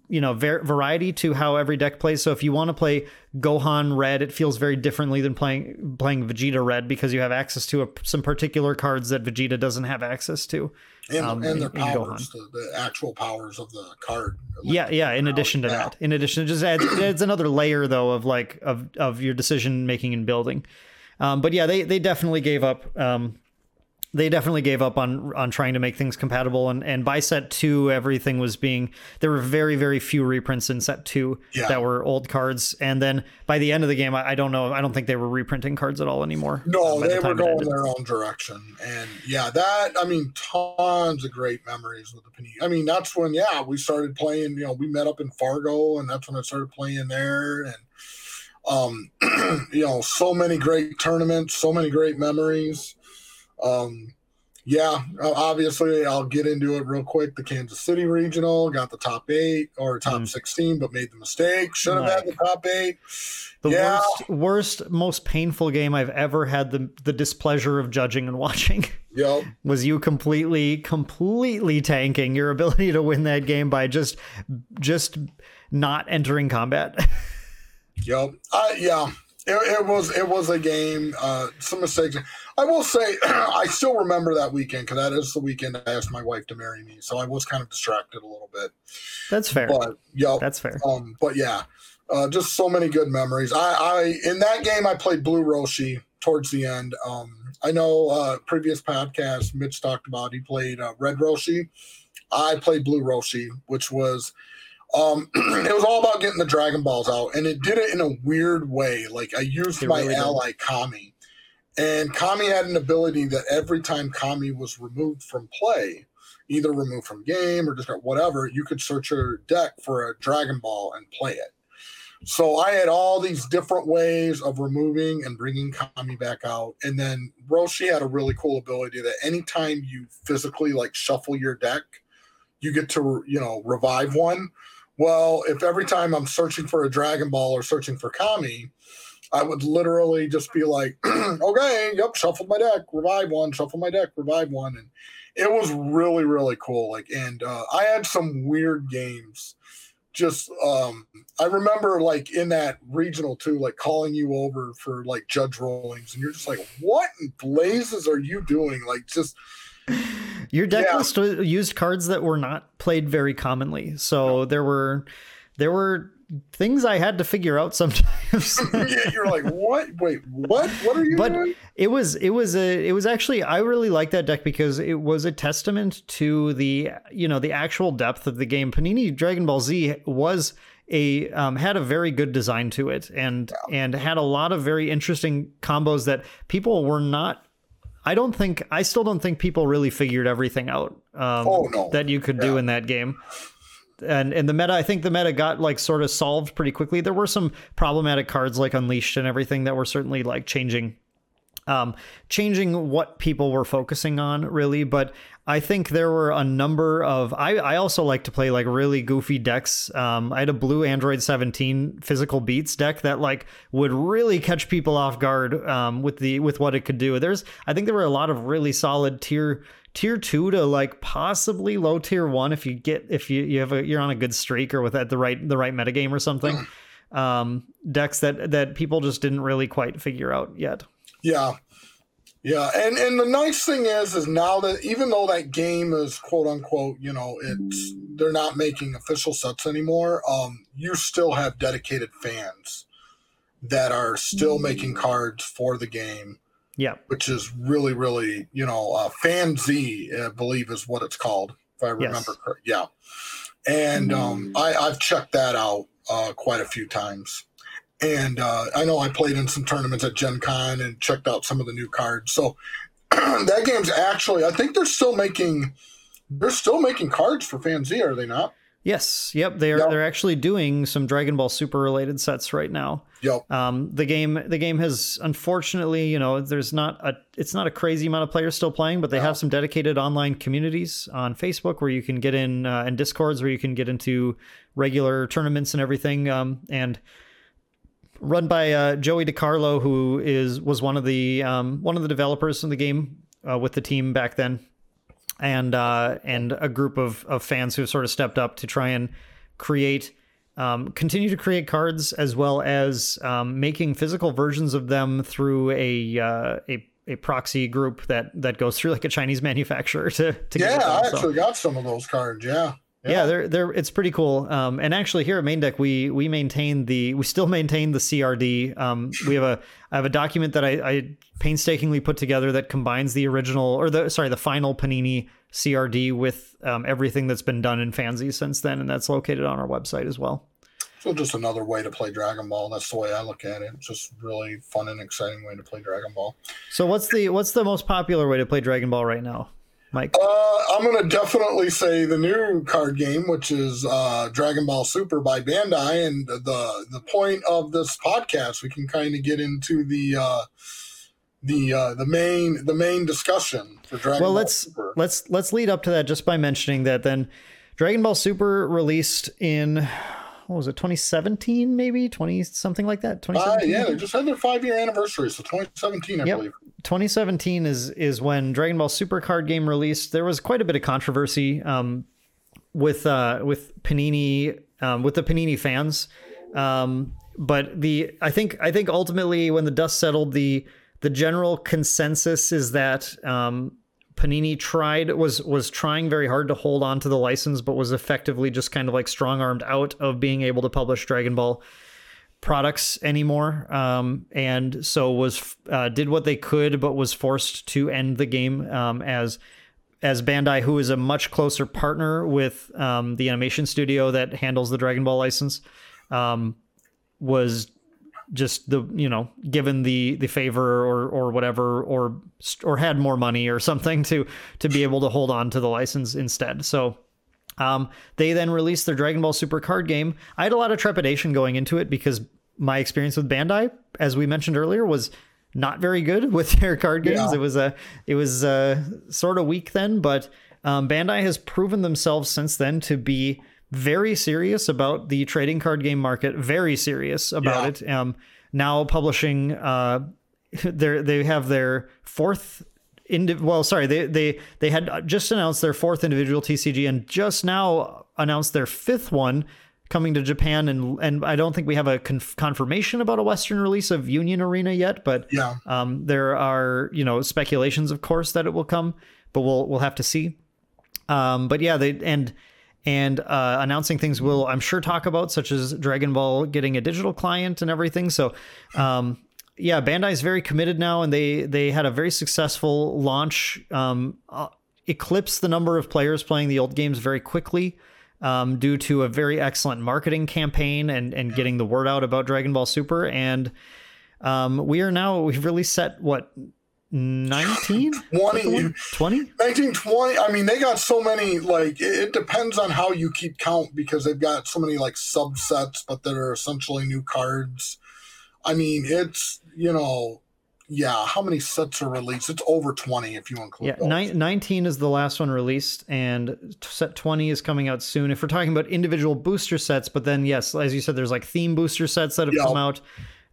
you know var- variety to how every deck plays. So if you want to play Gohan Red, it feels very differently than playing playing Vegeta Red because you have access to a, some particular cards that Vegeta doesn't have access to. And, um, and their powers, the, the actual powers of the card. Like, Yeah, yeah. In addition to that, in addition, it just adds it adds another layer though of like of of your decision making and building. Um, but yeah, they they definitely gave up. Um, they definitely gave up on on trying to make things compatible. And and by set two, everything was being there were very very few reprints in set two Yeah. that were old cards. And then by the end of the game, I, I don't know. I don't think they were reprinting cards at all anymore. No, um, by the they were going their own direction, and yeah, that I mean, tons of great memories with the Panini. I mean, that's when yeah we started playing. You know, we met up in Fargo, and that's when I started playing there, and um, you know, so many great tournaments, so many great memories. Um, yeah, uh, obviously, I'll get into it real quick. The Kansas City Regional got the top eight or top Mm. sixteen, but made the mistake. Should have had the top eight. The Yeah. worst, worst, most painful game I've ever had the the displeasure of judging and watching. Yep. was you completely completely tanking your ability to win that game by just just not entering combat Yep. I yeah. It, it was it was a game. Uh, some mistakes. I will say I still remember that weekend because that is the weekend I asked my wife to marry me. So I was kind of distracted a little bit. that's fair But yep. that's fair Um, but yeah, uh, just so many good memories. I, I in that game I played Blue Roshi towards the end. Um, I know uh, previous podcast Mitch talked about he played uh, Red Roshi. I played Blue Roshi, which was um, it was all about getting the Dragon Balls out, and it did it in a weird way. Like I used It my really did. ally Kami, and Kami had an ability that every time Kami was removed from play, either removed from game or just whatever, you could search your deck for a Dragon Ball and play it. So I had all these different ways of removing and bringing Kami back out. And then Roshi had a really cool ability that anytime you physically like shuffle your deck, you get to, you know, revive one. Well, if every time I'm searching for a Dragon Ball or searching for Kami, I would literally just be like, okay, yep, shuffle my deck, revive one, shuffle my deck, revive one. And it was really, really cool. Like, and uh, I had some weird games. Just, um, I remember like in that regional too, like calling you over for like judge rollings, and you're just like, what in blazes are you doing? Like, just, your deck Yeah. list used cards that were not played very commonly so there were there were things i had to figure out sometimes yeah, you're like, what? Wait, what? What are you But- doing? It was it was a it was actually I really liked that deck because it was a testament to the you know the actual depth of the game. Panini Dragon Ball Z was a um, had a very good design to it and and had a lot of very interesting combos that people were not. I don't think I still don't think people really figured everything out um, Oh, no. that you could do in that game. And and the meta i think the meta got like sort of solved pretty quickly. There were some problematic cards like unleashed and everything that were certainly like changing um, changing what people were focusing on really. But i think there were a number of i, I also like to play like really goofy decks. Um, i had a blue android 17 physical beats deck that like would really catch people off guard um, with the with what it could do. There's i think there were a lot of really solid tier tier two to like possibly low tier one if you get if you you have a you're on a good streak or with at the right the right metagame or something. Um decks that that people just didn't really quite figure out yet yeah yeah and and the nice thing is is now that even though that game is quote unquote you know it's they're not making official sets anymore um you still have dedicated fans that are still making cards for the game yeah. Which is really, really, you know, uh, Fan Z, I believe is what it's called, if I remember yes. correctly. Yeah. And um, I, I've checked that out uh, quite a few times. And uh, I know I played in some tournaments at Gen Con and checked out some of the new cards. So that game's actually, I think they're still making, they're still making cards for Fan Z, are they not? Yes. Yep. They're yep. they're actually doing some Dragon Ball Super related sets right now. Yep. Um, the game the game has unfortunately, you know, there's not a it's not a crazy amount of players still playing, but they have some dedicated online communities on Facebook where you can get in uh, and Discords where you can get into regular tournaments and everything. Um, and run by uh, Joey DeCarlo, who is was one of the um, one of the developers in the game uh, with the team back then. And uh, and a group of, of fans who have sort of stepped up to try and create um, continue to create cards as well as um, making physical versions of them through a uh, a a proxy group that that goes through like a Chinese manufacturer to, to yeah I actually got some of those cards yeah yeah. yeah, they're they're it's pretty cool. Um, and actually, here at Maindeck, we we maintain the we still maintain the CRD. Um, we have a I have a document that I, I painstakingly put together that combines the original or the sorry the final Panini CRD with um, everything that's been done in Fan Z since then, and that's located on our website as well. So just another way to play Dragon Ball. That's the way I look at it. It's just really fun and exciting way to play Dragon Ball. So what's the what's the most popular way to play Dragon Ball right now? Mike? Uh, I'm going to definitely say the new card game, which is uh, Dragon Ball Super by Bandai. And the the point of this podcast, we can kind of get into the uh, the uh, the main the main discussion for Dragon well, Ball let's, Super. Let's let's lead up to that just by mentioning that then Dragon Ball Super released in what was it 2017 maybe 20 something like that 2017 uh, yeah they just had their five year anniversary so 2017 i yep. believe 2017 is is when Dragon Ball Super card game released. There was quite a bit of controversy um, with uh, with Panini um, with the Panini fans, um, but the I think I think ultimately when the dust settled, the the general consensus is that um, Panini tried was was trying very hard to hold on to the license, but was effectively just kind of like strong armed out of being able to publish Dragon Ball products anymore. Um, and so was uh, did what they could but was forced to end the game um, as as Bandai who is a much closer partner with um, the animation studio that handles the Dragon Ball license um, was just the you know given the the favor or or whatever or or had more money or something to to be able to hold on to the license instead. So um, they then released their Dragon Ball Super card game. I had a lot of trepidation going into it because my experience with Bandai, as we mentioned earlier, was not very good with their card games. Yeah. It was a it was a sort of weak then, but um, Bandai has proven themselves since then to be very serious about the trading card game market. Very serious about yeah. it. Um, now publishing, uh, they they have their fourth indi- well, sorry, they they they had just announced their fourth individual TCG and just now announced their fifth one coming to Japan and and I don't think we have a conf- confirmation about a Western release of Union Arena yet, but yeah, um, there are you know speculations, of course, that it will come, but we'll we'll have to see. Um, but yeah, they and and uh, announcing things we'll I'm sure talk about, such as Dragon Ball getting a digital client and everything. So um, yeah, Bandai is very committed now, and they they had a very successful launch. Um, uh, eclipsed the number of players playing the old games very quickly. Um, due to a very excellent marketing campaign and, and getting the word out about Dragon Ball Super. And um, we are now, we've really set what 19 20 20 1920 i mean they got so many like it, it, depends on how you keep count because they've got so many like subsets but that are essentially new cards i mean it's you know yeah how many sets are released? It's over 20 if you include yeah ni- 19 is the last one released and set 20 is coming out soon. If we're talking about individual booster sets but then yes as you said there's like theme booster sets that have yep. come out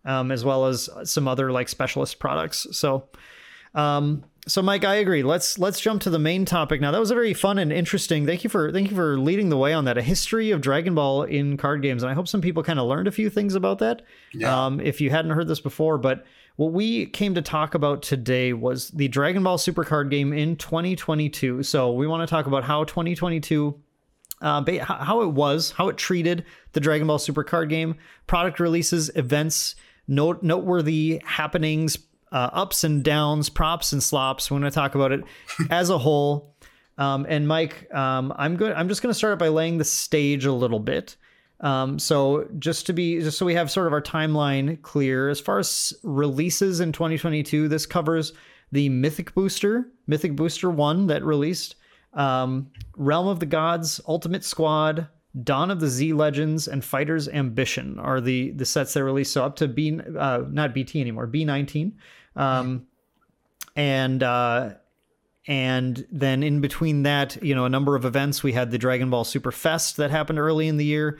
um, as well as some other like specialist products. So um, so Mike, I agree. Let's let's jump to the main topic now. That was a very fun and interesting. Thank you for thank you for leading the way on that. A history of Dragon Ball in card games, and I hope some people kind of learned a few things about that. Yeah. Um, if you hadn't heard this before, but what we came to talk about today was the Dragon Ball Super card game in 2022. So we want to talk about how 2022 uh, how it was, how it treated the Dragon Ball Super card game, product releases, events, note noteworthy happenings, uh, ups and downs, props and slops. We're going to talk about it as a whole. Um, and Mike, um, I'm good. I'm just going to start by laying the stage a little bit. Um, so just to be, just so we have sort of our timeline clear, as far as releases in 2022, this covers the Mythic Booster, Mythic Booster One that released, um, Realm of the Gods, Ultimate Squad, Dawn of the Z Legends, and Fighter's Ambition are the the sets that released. So up to B, uh, not BT anymore, B19. Um, and uh, and then in between that, you know, a number of events. We had the Dragon Ball Super Fest that happened early in the year.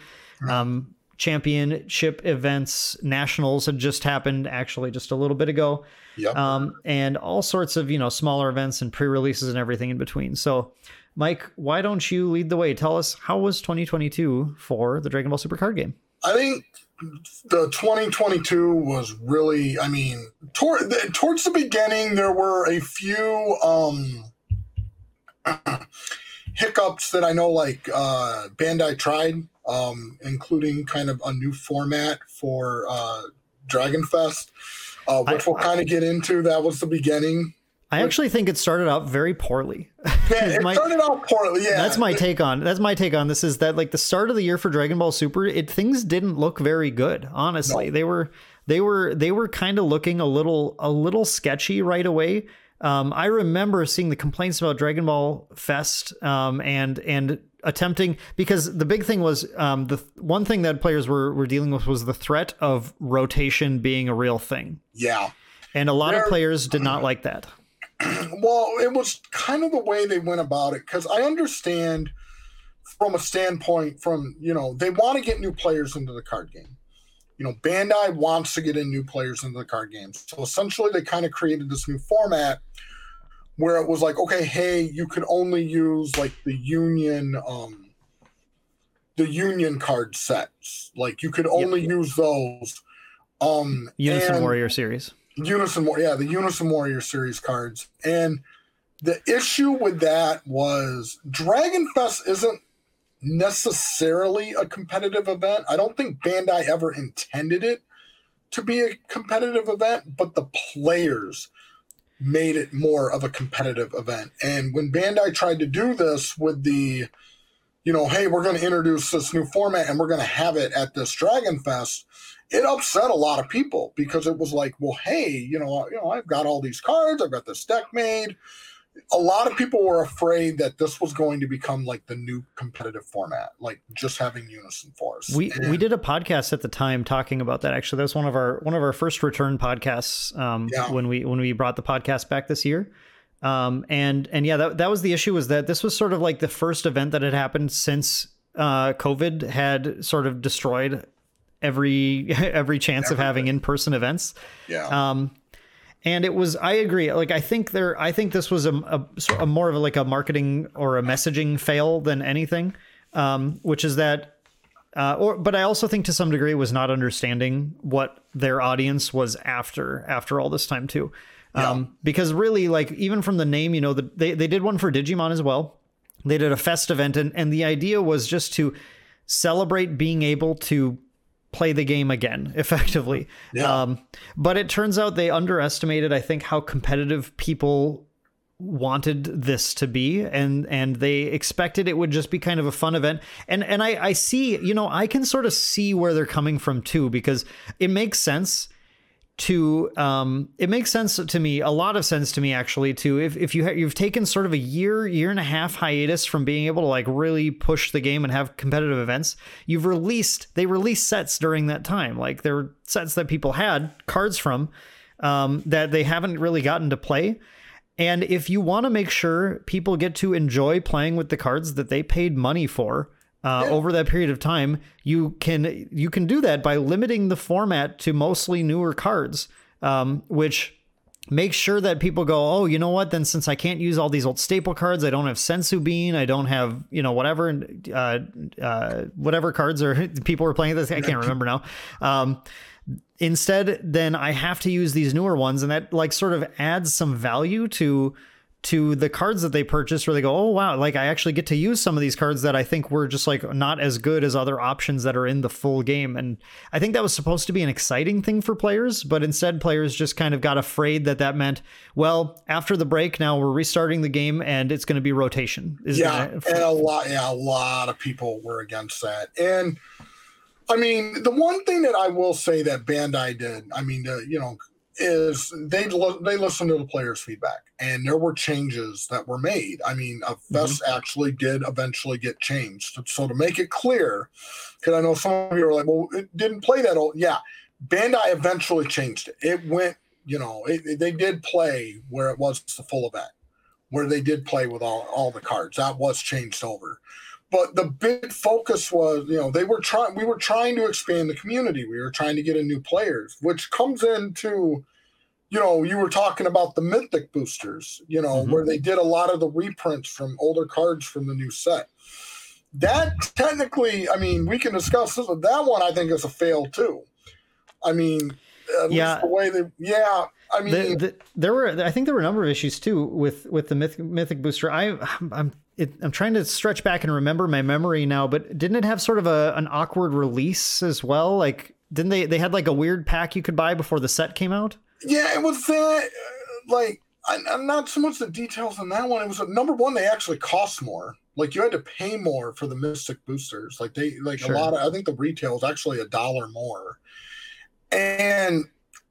Um, championship events, nationals had just happened actually just a little bit ago. Yep. Um, and all sorts of you know smaller events and pre-releases and everything in between. So, Mike, why don't you lead the way? Tell us how was 2022 for the Dragon Ball Super card game? I think the 2022 was really i mean toward, towards the beginning there were a few um hiccups that i know like uh bandai tried um including kind of a new format for uh dragon fest. Uh, which I, we'll kind of get into. That was the beginning I actually think it started out very poorly. Yeah, it my, started out poorly. Yeah, that's my take on. That's my take on this. Is that like the start of the year for Dragon Ball Super? It things didn't look very good. Honestly, no. they were they were they were kind of looking a little a little sketchy right away. Um, I remember seeing the complaints about Dragon Ball Fest um, and and attempting because the big thing was um, the one thing that players were were dealing with was the threat of rotation being a real thing. Yeah, and a lot They're, of players did not like that. Well, it was kind of the way they went about it because I understand from a standpoint from you know they want to get new players into the card game. You know, Bandai wants to get in new players into the card game. So essentially, they kind of created this new format where it was like, okay, hey, you could only use like the union, um, the union card sets. Like you could only yep. use those. Um, Unison and, Warrior series. Unison, War, yeah, the Unison Warrior series cards. And the issue with that was Dragon Fest isn't necessarily a competitive event. I don't think Bandai ever intended it to be a competitive event, but the players made it more of a competitive event. And when Bandai tried to do this with the, you know, hey, we're going to introduce this new format and we're going to have it at this Dragon Fest, it upset a lot of people because it was like, well, hey, you know, you know, I've got all these cards, I've got this deck made. A lot of people were afraid that this was going to become like the new competitive format, like just having Unison Force. We and, we did a podcast at the time talking about that. Actually, that was one of our one of our first return podcasts um, yeah. when we when we brought the podcast back this year. Um, and and yeah, that that was the issue was that this was sort of like the first event that had happened since uh, COVID had sort of destroyed every every chance of having in person events. Yeah. Um, and it was I agree. Like I think there, I think this was a, a, a more of a, like a marketing or a messaging fail than anything. Um, which is that. Uh, or, but I also think to some degree was not understanding what their audience was after after all this time too, um, yeah. because really like even from the name, you know, the, they they did one for Digimon as well. They did a fest event, and and the idea was just to celebrate being able to play the game again effectively. Yeah. Um, but it turns out they underestimated, I think, how competitive people wanted this to be and and they expected it would just be kind of a fun event and and I I see you know I can sort of see where they're coming from too because it makes sense to um, it makes sense to me a lot of sense to me actually to if, if you ha- you've taken sort of a year year and a half hiatus from being able to like really push the game and have competitive events you've released they released sets during that time. Like there were sets that people had cards from um, that they haven't really gotten to play. And if you want to make sure people get to enjoy playing with the cards that they paid money for uh, yeah. over that period of time, you can you can do that by limiting the format to mostly newer cards, um, which makes sure that people go, oh, you know what? Then since I can't use all these old staple cards, I don't have Senzu Bean, I don't have you know whatever uh, uh, whatever cards are people are playing this. I can't remember now. Um, instead, then I have to use these newer ones, and that like sort of adds some value to to the cards that they purchase where they go, oh wow, like I actually get to use some of these cards that I think were just like not as good as other options that are in the full game. And I think that was supposed to be an exciting thing for players, but instead players just kind of got afraid that that meant, well, after the break, now we're restarting the game and it's going to be rotation. Is yeah, gonna... and a lot, yeah, a lot of people were against that, and. I mean, the one thing that I will say that Bandai did, I mean, uh, you know, is they they listened to the players' feedback, and there were changes that were made. I mean, a fest mm-hmm. actually did eventually get changed. So to make it clear, because I know some of you are like, "Well, it didn't play that old." Yeah, Bandai eventually changed it. It went, you know, it, they did play where it was the full event, where they did play with all all the cards. That was changed over but the big focus was you know they were trying we were trying to expand the community we were trying to get in new players which comes into you know you were talking about the mythic boosters you know mm-hmm. where they did a lot of the reprints from older cards from the new set that technically i mean we can discuss this but that one i think is a fail too i mean yeah the way they yeah I mean, the, the, there were. I think there were a number of issues too with with the mythic, mythic booster. I I'm it, I'm trying to stretch back and remember my memory now, but didn't it have sort of a an awkward release as well? Like, didn't they they had like a weird pack you could buy before the set came out? Yeah, it was that. Uh, like, I, am not so much the details on that one. It was a, number one. They actually cost more. Like, you had to pay more for the Mythic boosters. Like they like sure. a lot of. I think the retail is actually a dollar more, and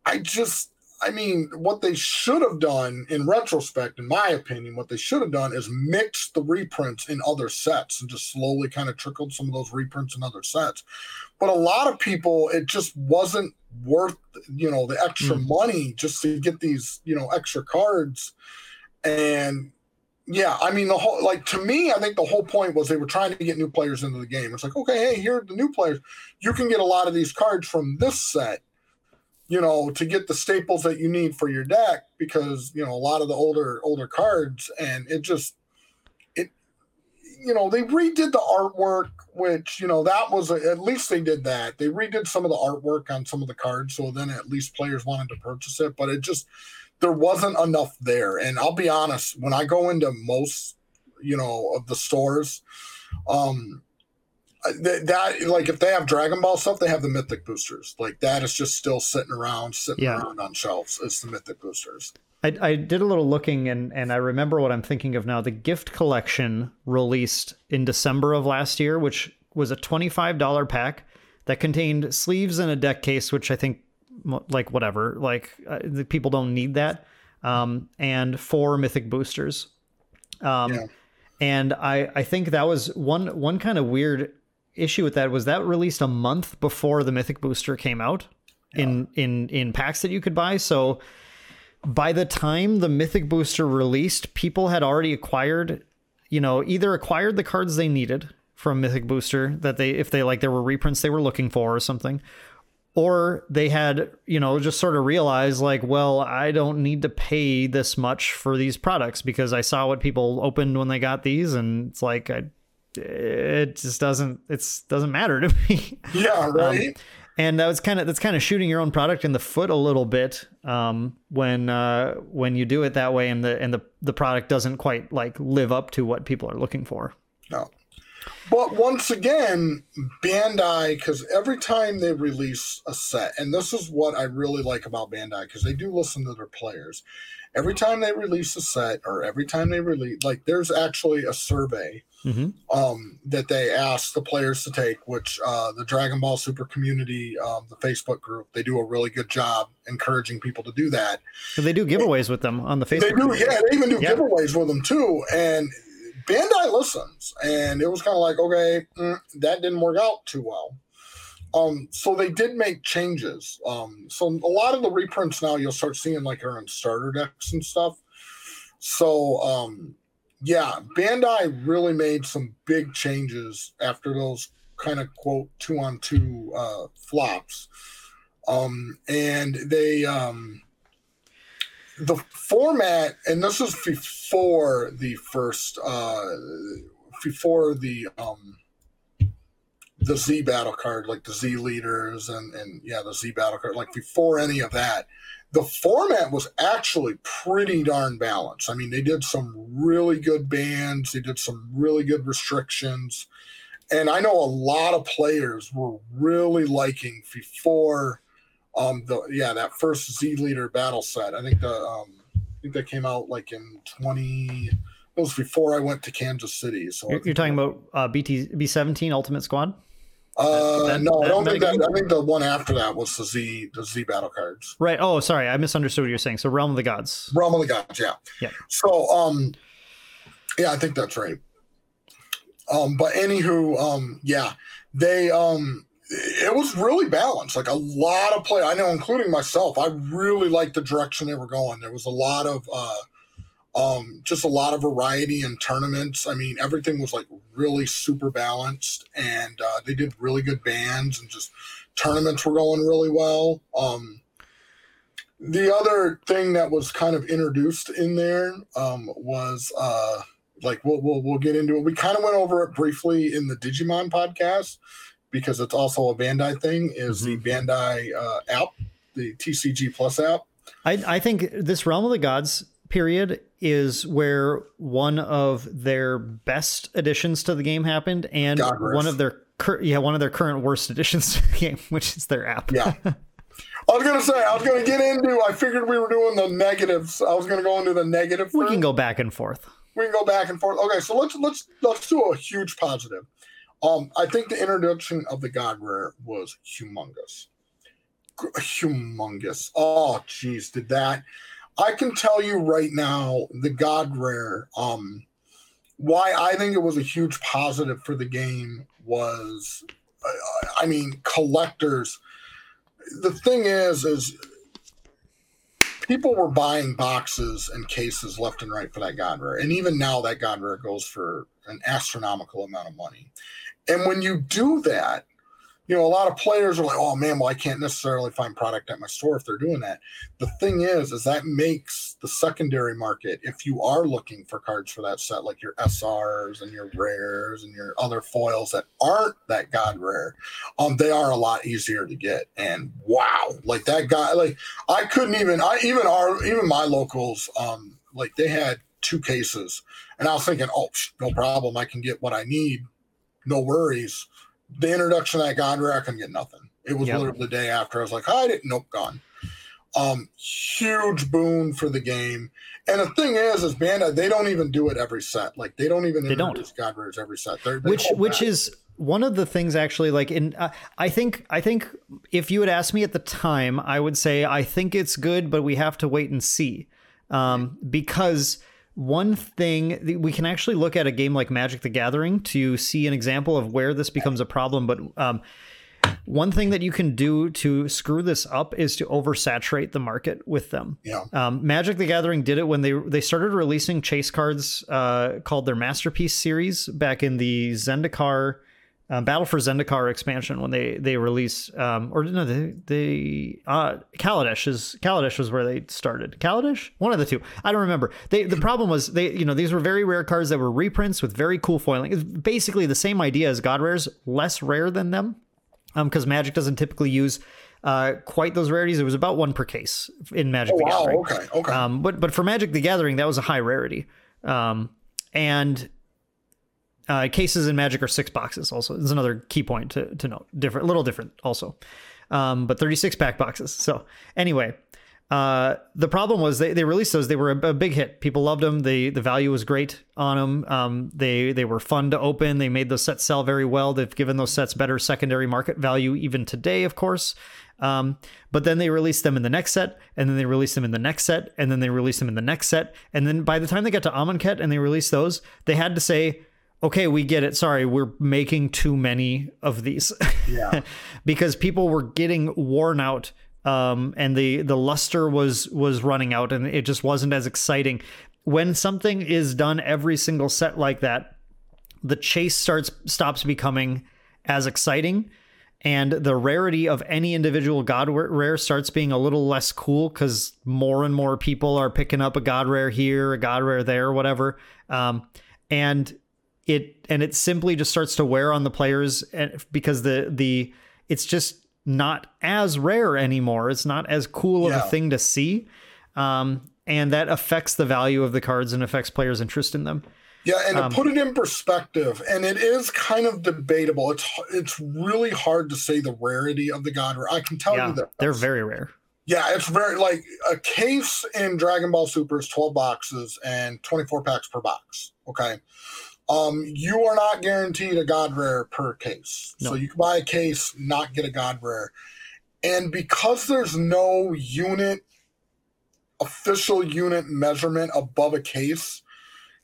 I just I mean, what they should have done in retrospect, in my opinion, what they should have done is mix the reprints in other sets and just slowly kind of trickled some of those reprints in other sets. But a lot of people, it just wasn't worth, you know, the extra mm. money just to get these, you know, extra cards. And yeah, I mean, the whole, like, to me, I think the whole point was they were trying to get new players into the game. It's like, okay, hey, here are the new players. You can get a lot of these cards from this set you know, to get the staples that you need for your deck because, you know, a lot of the older older cards and it just it you know, they redid the artwork which, you know, that was a, at least they did that. They redid some of the artwork on some of the cards so then at least players wanted to purchase it, but it just there wasn't enough there. And I'll be honest, when I go into most, you know, of the stores, um that, that, like if they have Dragon Ball stuff, they have the Mythic boosters. Like that is just still sitting around, sitting yeah. around on shelves. It's the Mythic boosters. I, I did a little looking and and I remember what I'm thinking of now. The gift collection released in December of last year, which was a twenty five dollar pack that contained sleeves and a deck case, which I think like whatever, like uh, the people don't need that, um, and four Mythic boosters. Um, yeah. And I, I think that was one one kind of weird issue with that was that released a month before the Mythic Booster came out yeah. in in in packs that you could buy. So by the time the Mythic Booster released, people had already acquired, you know, either acquired the cards they needed from Mythic Booster that they if they like there were reprints they were looking for or something. Or they had, you know, just sort of realized like, well, I don't need to pay this much for these products because I saw what people opened when they got these and it's like I it just doesn't it's doesn't matter to me. Yeah, um, right. Um, and that was kind of that's kind of shooting your own product in the foot a little bit um, when uh, when you do it that way and the and the the product doesn't quite like live up to what people are looking for. No. But once again, Bandai, because every time they release a set, and this is what I really like about Bandai, because they do listen to their players. Every time they release a set, or every time they release, like, there's actually a survey hmm um, that they ask the players to take, which uh, the Dragon Ball Super community, um, the Facebook group, they do a really good job encouraging people to do that. They do giveaways with them on the Facebook. They do, group. yeah, they even do giveaways with them too. And Bandai listens, and it was kind of like, okay, mm, that didn't work out too well. Um, so they did make changes. Um, so a lot of the reprints now you'll start seeing like are in starter decks and stuff. So um, yeah, Bandai really made some big changes after those kind of quote two on two uh, flops. Um, and they um, the format, and this is before the first, uh, before the um, the Z battle card, like the Z leaders, and and yeah, the Z battle card, like before any of that, the format was actually pretty darn balanced. I mean, they did some really good bans, they did some really good restrictions, and I know a lot of players were really liking before um the yeah that first Z leader battle set. I think the um I think that came out like in twenty. It was before I went to Kansas City. So You're, you're talking about uh, BT B17 Ultimate Squad. Uh, that- no, I don't think that. I think the one after that was the Z, the Z battle cards, Right. Oh, sorry, I misunderstood what you're saying. So Realm of the Gods. Realm of the Gods. Yeah. Yeah. So, um, yeah, I think that's right. Um, but anywho, um, yeah, they um, it was really balanced. Like a lot of play. I know, including myself. I really liked the direction they were going. There was a lot of uh, um, just a lot of variety in tournaments. I mean, everything was like really super balanced, and uh, they did really good bands, and just tournaments were going really well. Um, the other thing that was kind of introduced in there um, was uh, like we'll, we'll we'll get into it. We kind of went over it briefly in the Digimon podcast because it's also a Bandai thing. Is the Bandai uh, app, the TCG Plus app? I, I think this Realm of the Gods period is where one of their best additions to the game happened, and God rest. one of their cur- yeah one of their current worst additions to the game, which is their app. Yeah. I was gonna say I was gonna get into. I figured we were doing the negatives. I was gonna go into the negative. we first. can go back and forth. we can go back and forth. Okay, so let's let's let's do a huge positive. Um, I think the introduction of the God Rare was humongous, humongous. Oh, jeez, did that? I can tell you right now, the God Rare. Um, why I think it was a huge positive for the game was, I mean, collectors. The thing is, is people were buying boxes and cases left and right for that God Rare. And even now, that God Rare goes for an astronomical amount of money. And when you do that, you know, a lot of players are like, oh man, well, I can't necessarily find product at my store if they're doing that. The thing is, is that makes the secondary market, if you are looking for cards for that set, like your SRs and your rares and your other foils that aren't that God rare, um, they are a lot easier to get. And wow, like that guy, like I couldn't even, I even our, even my locals, um, like they had two cases, and I was thinking, oh, no problem, I can get what I need, no worries. The introduction of that God rare, I couldn't get nothing. It was Yep. literally the day after. I was like, I didn't, nope, gone. Um, huge boon for the game. And the thing is, is Bandai, they don't even do it every set. Like they don't even They don't. introduce God rares every set. They're, they which which back. is one of the things actually like in uh, i think i think if you had asked me at the time i would say i think it's good but we have to wait and see um, because one thing we can actually look at a game like magic the gathering to see an example of where this becomes a problem but um, one thing that you can do to screw this up is to oversaturate the market with them yeah. um, Magic the Gathering did it when they they started releasing chase cards uh, called their Masterpiece series back in the Zendikar um, Battle for Zendikar expansion when they they release um, or no they they uh, Kaladesh is Kaladesh was where they started Kaladesh one of the two I don't remember they the problem was they you know these were very rare cards that were reprints with very cool foiling it's basically the same idea as God rares less rare than them because Magic doesn't typically use uh, quite those rarities. It was about one per case in Magic Oh, the wow. Gathering. Okay. Okay. Um, but but for Magic the Gathering, that was a high rarity. Um, and Uh, cases in Magic are six boxes. Also, is another key point to to note. Different, a little different also, um, but 36 pack boxes. So anyway, uh, the problem was they, they released those. They were a, a, big hit. People loved them. They the value was great on them. Um, they they were fun to open. They made those sets sell very well. They've given those sets better secondary market value even today, of course. Um, but then they released them in the next set, and then they released them in the next set, and then they released them in the next set. And then by the time they got to Amonkhet and they released those, they had to say, okay, we get it. Sorry, we're making too many of these. Yeah. because people were getting worn out um, and the the luster was was running out, and it just wasn't as exciting. When something is done every single set like that, the chase starts stops becoming as exciting, and the rarity of any individual god rare starts being a little less cool because more and more people are picking up a god rare here, a god rare there, whatever, um, and it and it simply just starts to wear on the players because the the it's just not as rare anymore. It's not as cool yeah. of a thing to see. Um, and that affects the value of the cards and affects players' interest in them. Yeah, and um, to put it in perspective, and it is kind of debatable. It's it's really hard to say the rarity of the God Rare. I can tell yeah, you that they're very rare. Yeah, it's very like a case in Dragon Ball Super is twelve boxes and twenty four packs per box. Okay, um, you are not guaranteed a god rare per case. No. So you can buy a case, not get a god rare. And because there's no unit, official unit measurement above a case,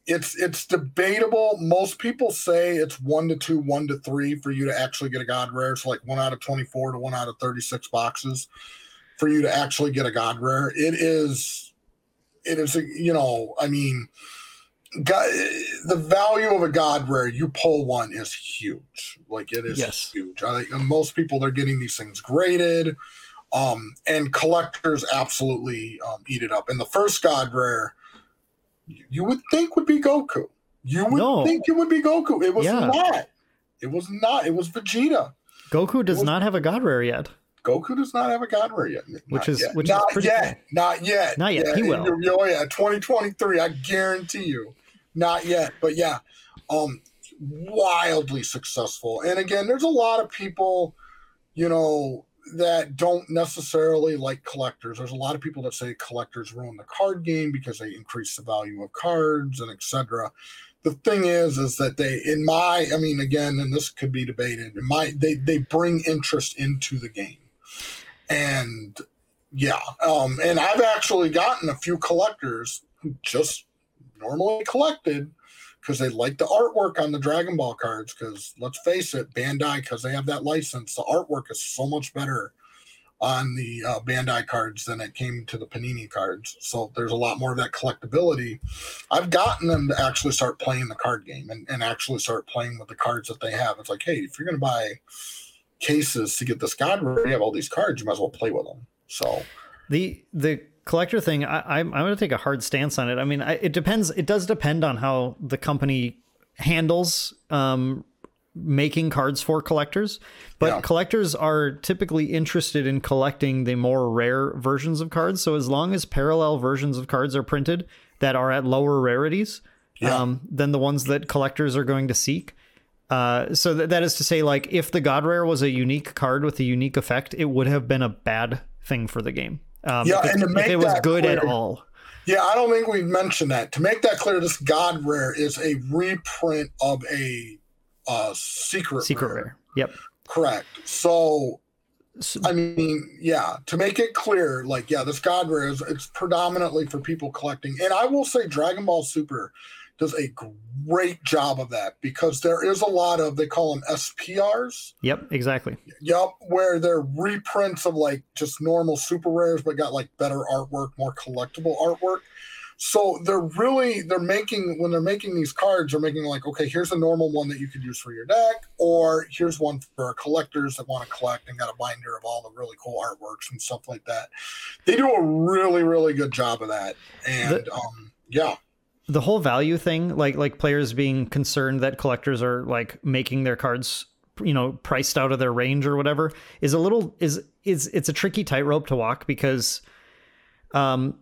it's it's debatable. Most people say it's one to two, one to three for you to actually get a god rare. So like one out of 24 to one out of 36 boxes for you to actually get a god rare. It is it is you know, I mean God, the value of a god rare you pull one is huge like it is yes. huge I think most people they're getting these things graded um and collectors absolutely um, eat it up and the first god rare you would think would be goku you would no. think it would be goku it was yeah. not it was not it was vegeta goku does was, not have a god rare yet Goku does not have a God Rare yet. Not which is yet. which not is yet, cool. not yet, not yet. Yeah, he will. Oh yeah, 2023. I guarantee you. Not yet, but yeah, um, wildly successful. And again, there's a lot of people, you know, that don't necessarily like collectors. There's a lot of people that say collectors ruin the card game because they increase the value of cards and etc. The thing is, is that they, in my, I mean, again, and this could be debated. In my, they they bring interest into the game, and yeah, um, and I've actually gotten a few collectors who just normally collected because they like the artwork on the Dragon Ball cards. Because let's face it, Bandai, because they have that license, the artwork is so much better on the uh, Bandai cards than it came to the Panini cards. So there's a lot more of that collectability. I've gotten them to actually start playing the card game and, and actually start playing with the cards that they have. It's like, hey, if you're going to buy cases to get this God, you have all these cards, you might as well play with them. So the the collector thing, I, am I'm, going to take a hard stance on it. I mean, I, it depends. It does depend on how the company handles um, making cards for collectors. But yeah. collectors are typically interested in collecting the more rare versions of cards. So as long as parallel versions of cards are printed that are at lower rarities yeah. um, than the ones that collectors are going to seek. Uh, so that, that is to say, like, if the God Rare was a unique card with a unique effect, it would have been a bad thing for the game. Um, yeah, if, and to make it was good clear, at all. Yeah, I don't think we've mentioned that. To make that clear, this God Rare is a reprint of a uh, secret secret rare. rare. Yep. Correct. So, so, I mean, yeah, to make it clear, like, yeah, this God Rare is it's predominantly for people collecting. And I will say Dragon Ball Super does a great job of that because there is a lot of they call them SPRs. Yep, exactly. Yep, where they're reprints of like just normal super rares, but got like better artwork, more collectible artwork. So they're really they're making when they're making these cards, they're making like okay, here's a normal one that you could use for your deck, or here's one for collectors that want to collect and got a binder of all the really cool artworks and stuff like that. They do a really really good job of that, and the, um, yeah the whole value thing, like like players being concerned that collectors are like making their cards, you know, priced out of their range or whatever, is a little is is it's a tricky tightrope to walk because, um,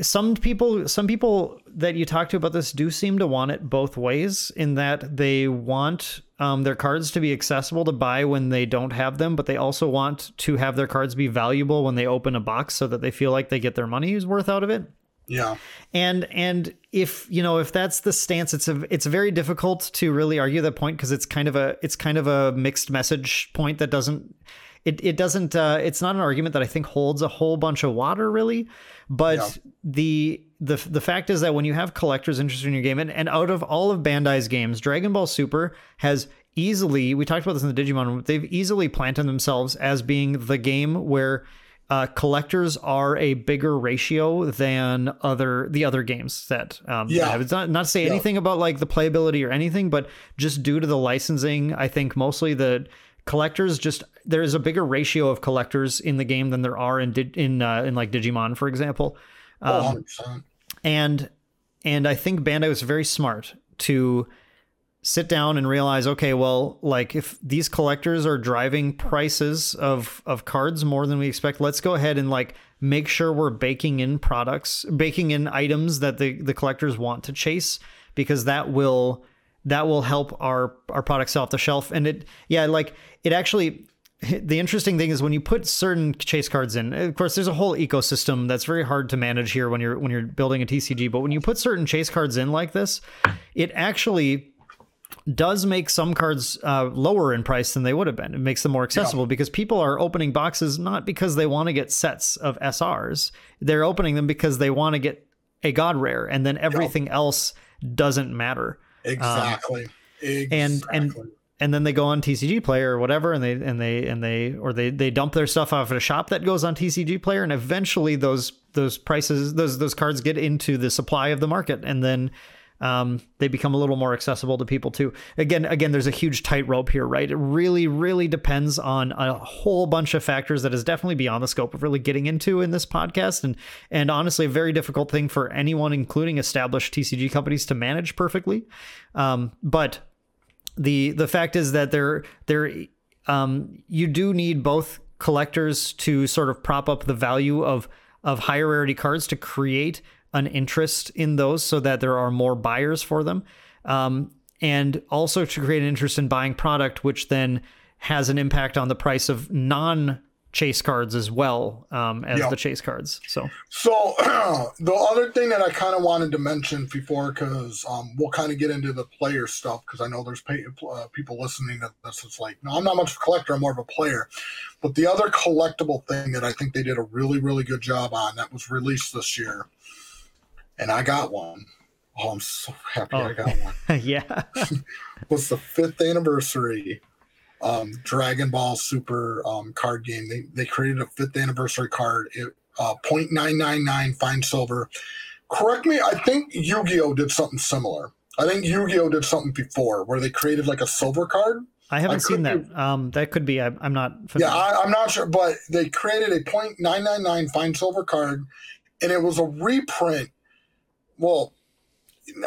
some people some people that you talk to about this do seem to want it both ways in that they want um, their cards to be accessible to buy when they don't have them but they also want to have their cards be valuable when they open a box so that they feel like they get their money's worth out of it Yeah. and and if you know if that's the stance it's a it's very difficult to really argue that point because it's kind of a it's kind of a mixed message point that doesn't it, it doesn't uh, it's not an argument that I think holds a whole bunch of water really but Yeah. the the the fact is that when you have collectors interested in your game and, and out of all of Bandai's games Dragon Ball Super has easily we talked about this in the Digimon they've easily planted themselves as being the game where uh, collectors are a bigger ratio than other the other games that um Yeah. have. it's not not to say Yeah. anything about like the playability or anything but just due to the licensing i think mostly the collectors just there's a bigger ratio of collectors in the game than there are in in uh, in like digimon for example Oh, um, 100%. and and I think Bandai was very smart to sit down and realize, okay, well, like if these collectors are driving prices of of cards more than we expect, let's go ahead and like make sure we're baking in products, baking in items that the the collectors want to chase because that will that will help our our products off the shelf. And it yeah like it actually the interesting thing is when you put certain chase cards in of course there's a whole ecosystem that's very hard to manage here when you're when you're building a tcg but when you put certain chase cards in like this it actually does make some cards uh, lower in price than they would have been. It makes them more accessible because people are opening boxes not because they want to get sets of SRs. They're opening them because they want to get a God rare, and then everything else doesn't matter. Exactly. um, and- exactly. and then they go on TCG Player or whatever, and they and they and they or they they dump their stuff off at a shop that goes on TCG Player, and eventually those those prices those those cards get into the supply of the market, and then um, they become a little more accessible to people too. Again, again, there's a huge tightrope here, right? It really, really depends on a whole bunch of factors that is definitely beyond the scope of really getting into in this podcast, and and honestly, a very difficult thing for anyone, including established TCG companies, to manage perfectly. Um, but the the fact is that there there um, you do need both collectors to sort of prop up the value of of higher rarity cards to create an interest in those so that there are more buyers for them um, and also to create an interest in buying product which then has an impact on the price of non chase cards as well um, as Yeah. the chase cards so So the other thing that I kind of wanted to mention before, because um, we'll kind of get into the player stuff, because I know there's pay, uh, people listening to this. It's like, no, I'm not much of a collector. I'm more of a player. But the other collectible thing that I think they did a really, really good job on that was released this year, and I got one. Oh, I'm so happy I Oh. got one. yeah was the fifth anniversary um, Dragon Ball Super um, card game. They they created a fifth anniversary card. It, uh, 0.999 fine silver. Correct me. I think Yu Gi Oh did something similar. I think Yu Gi Oh did something before where they created like a silver card. i haven't I seen that um, that could be I, i'm not Yeah. I, I'm not sure, but they created a 0.999 fine silver card, and it was a reprint. Well,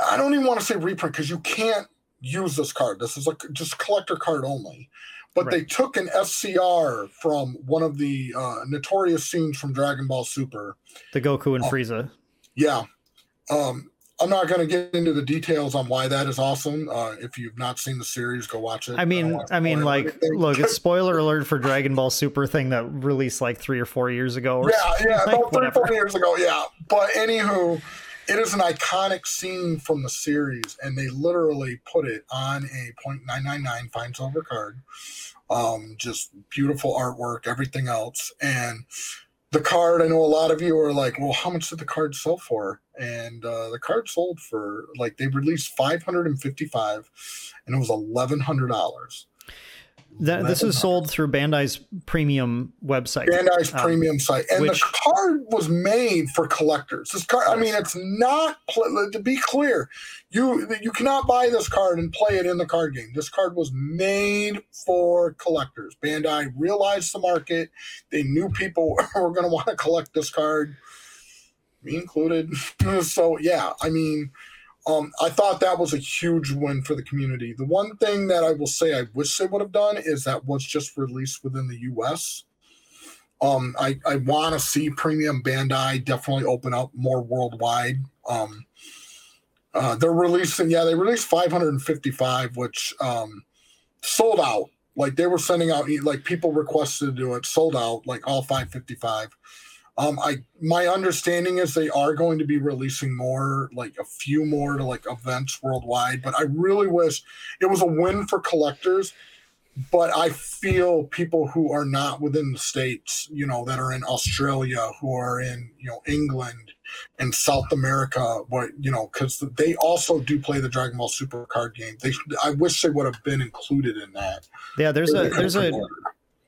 I don't even want to say reprint because you can't use this card. This is like just collector card only. But they took an SCR from one of the uh, notorious scenes from Dragon Ball Super. the goku and Oh. frieza Yeah. Um, I'm not going to get into the details on why that is awesome. Uh, if you've not seen the series, go watch it. I mean, wanna I mean, like, anything. look, it's spoiler alert for Dragon Ball Super thing that released like three or four years ago. Or yeah, yeah, like, about three, whatever. four years ago, yeah. But anywho, it is an iconic scene from the series, and they literally put it on a .999 fine silver card. Um, just beautiful artwork, everything else, and the card. I know a lot of you are like, "Well, how much did the card sell for?" And uh, the card sold for like they released 555, and it was eleven hundred dollars. That, this is sold through Bandai's premium website. Bandai's Um, premium site, and which- the card was made for collectors. This card, I mean, it's not. To be clear, you you cannot buy this card and play it in the card game. This card was made for collectors. Bandai realized the market. They knew people were going to want to collect this card, me included. so yeah, I mean. Um, I thought that was a huge win for the community. The one thing that I will say I wish they would have done is that was just released within the U.S. Um, I, I want to see Premium Bandai definitely open up more worldwide. Um, uh, they're releasing, yeah, they released 555, which um, sold out. Like they were sending out, like people requested to do it, sold out, like all 555. Um, I my understanding is they are going to be releasing more, like a few more to like events worldwide. But I really wish it was a win for collectors. But I feel people who are not within the states, you know, that are in Australia, who are in you know England and South America, what you know, because they also do play the Dragon Ball Super card game. They, I wish they would have been included in that. Yeah, there's a there's a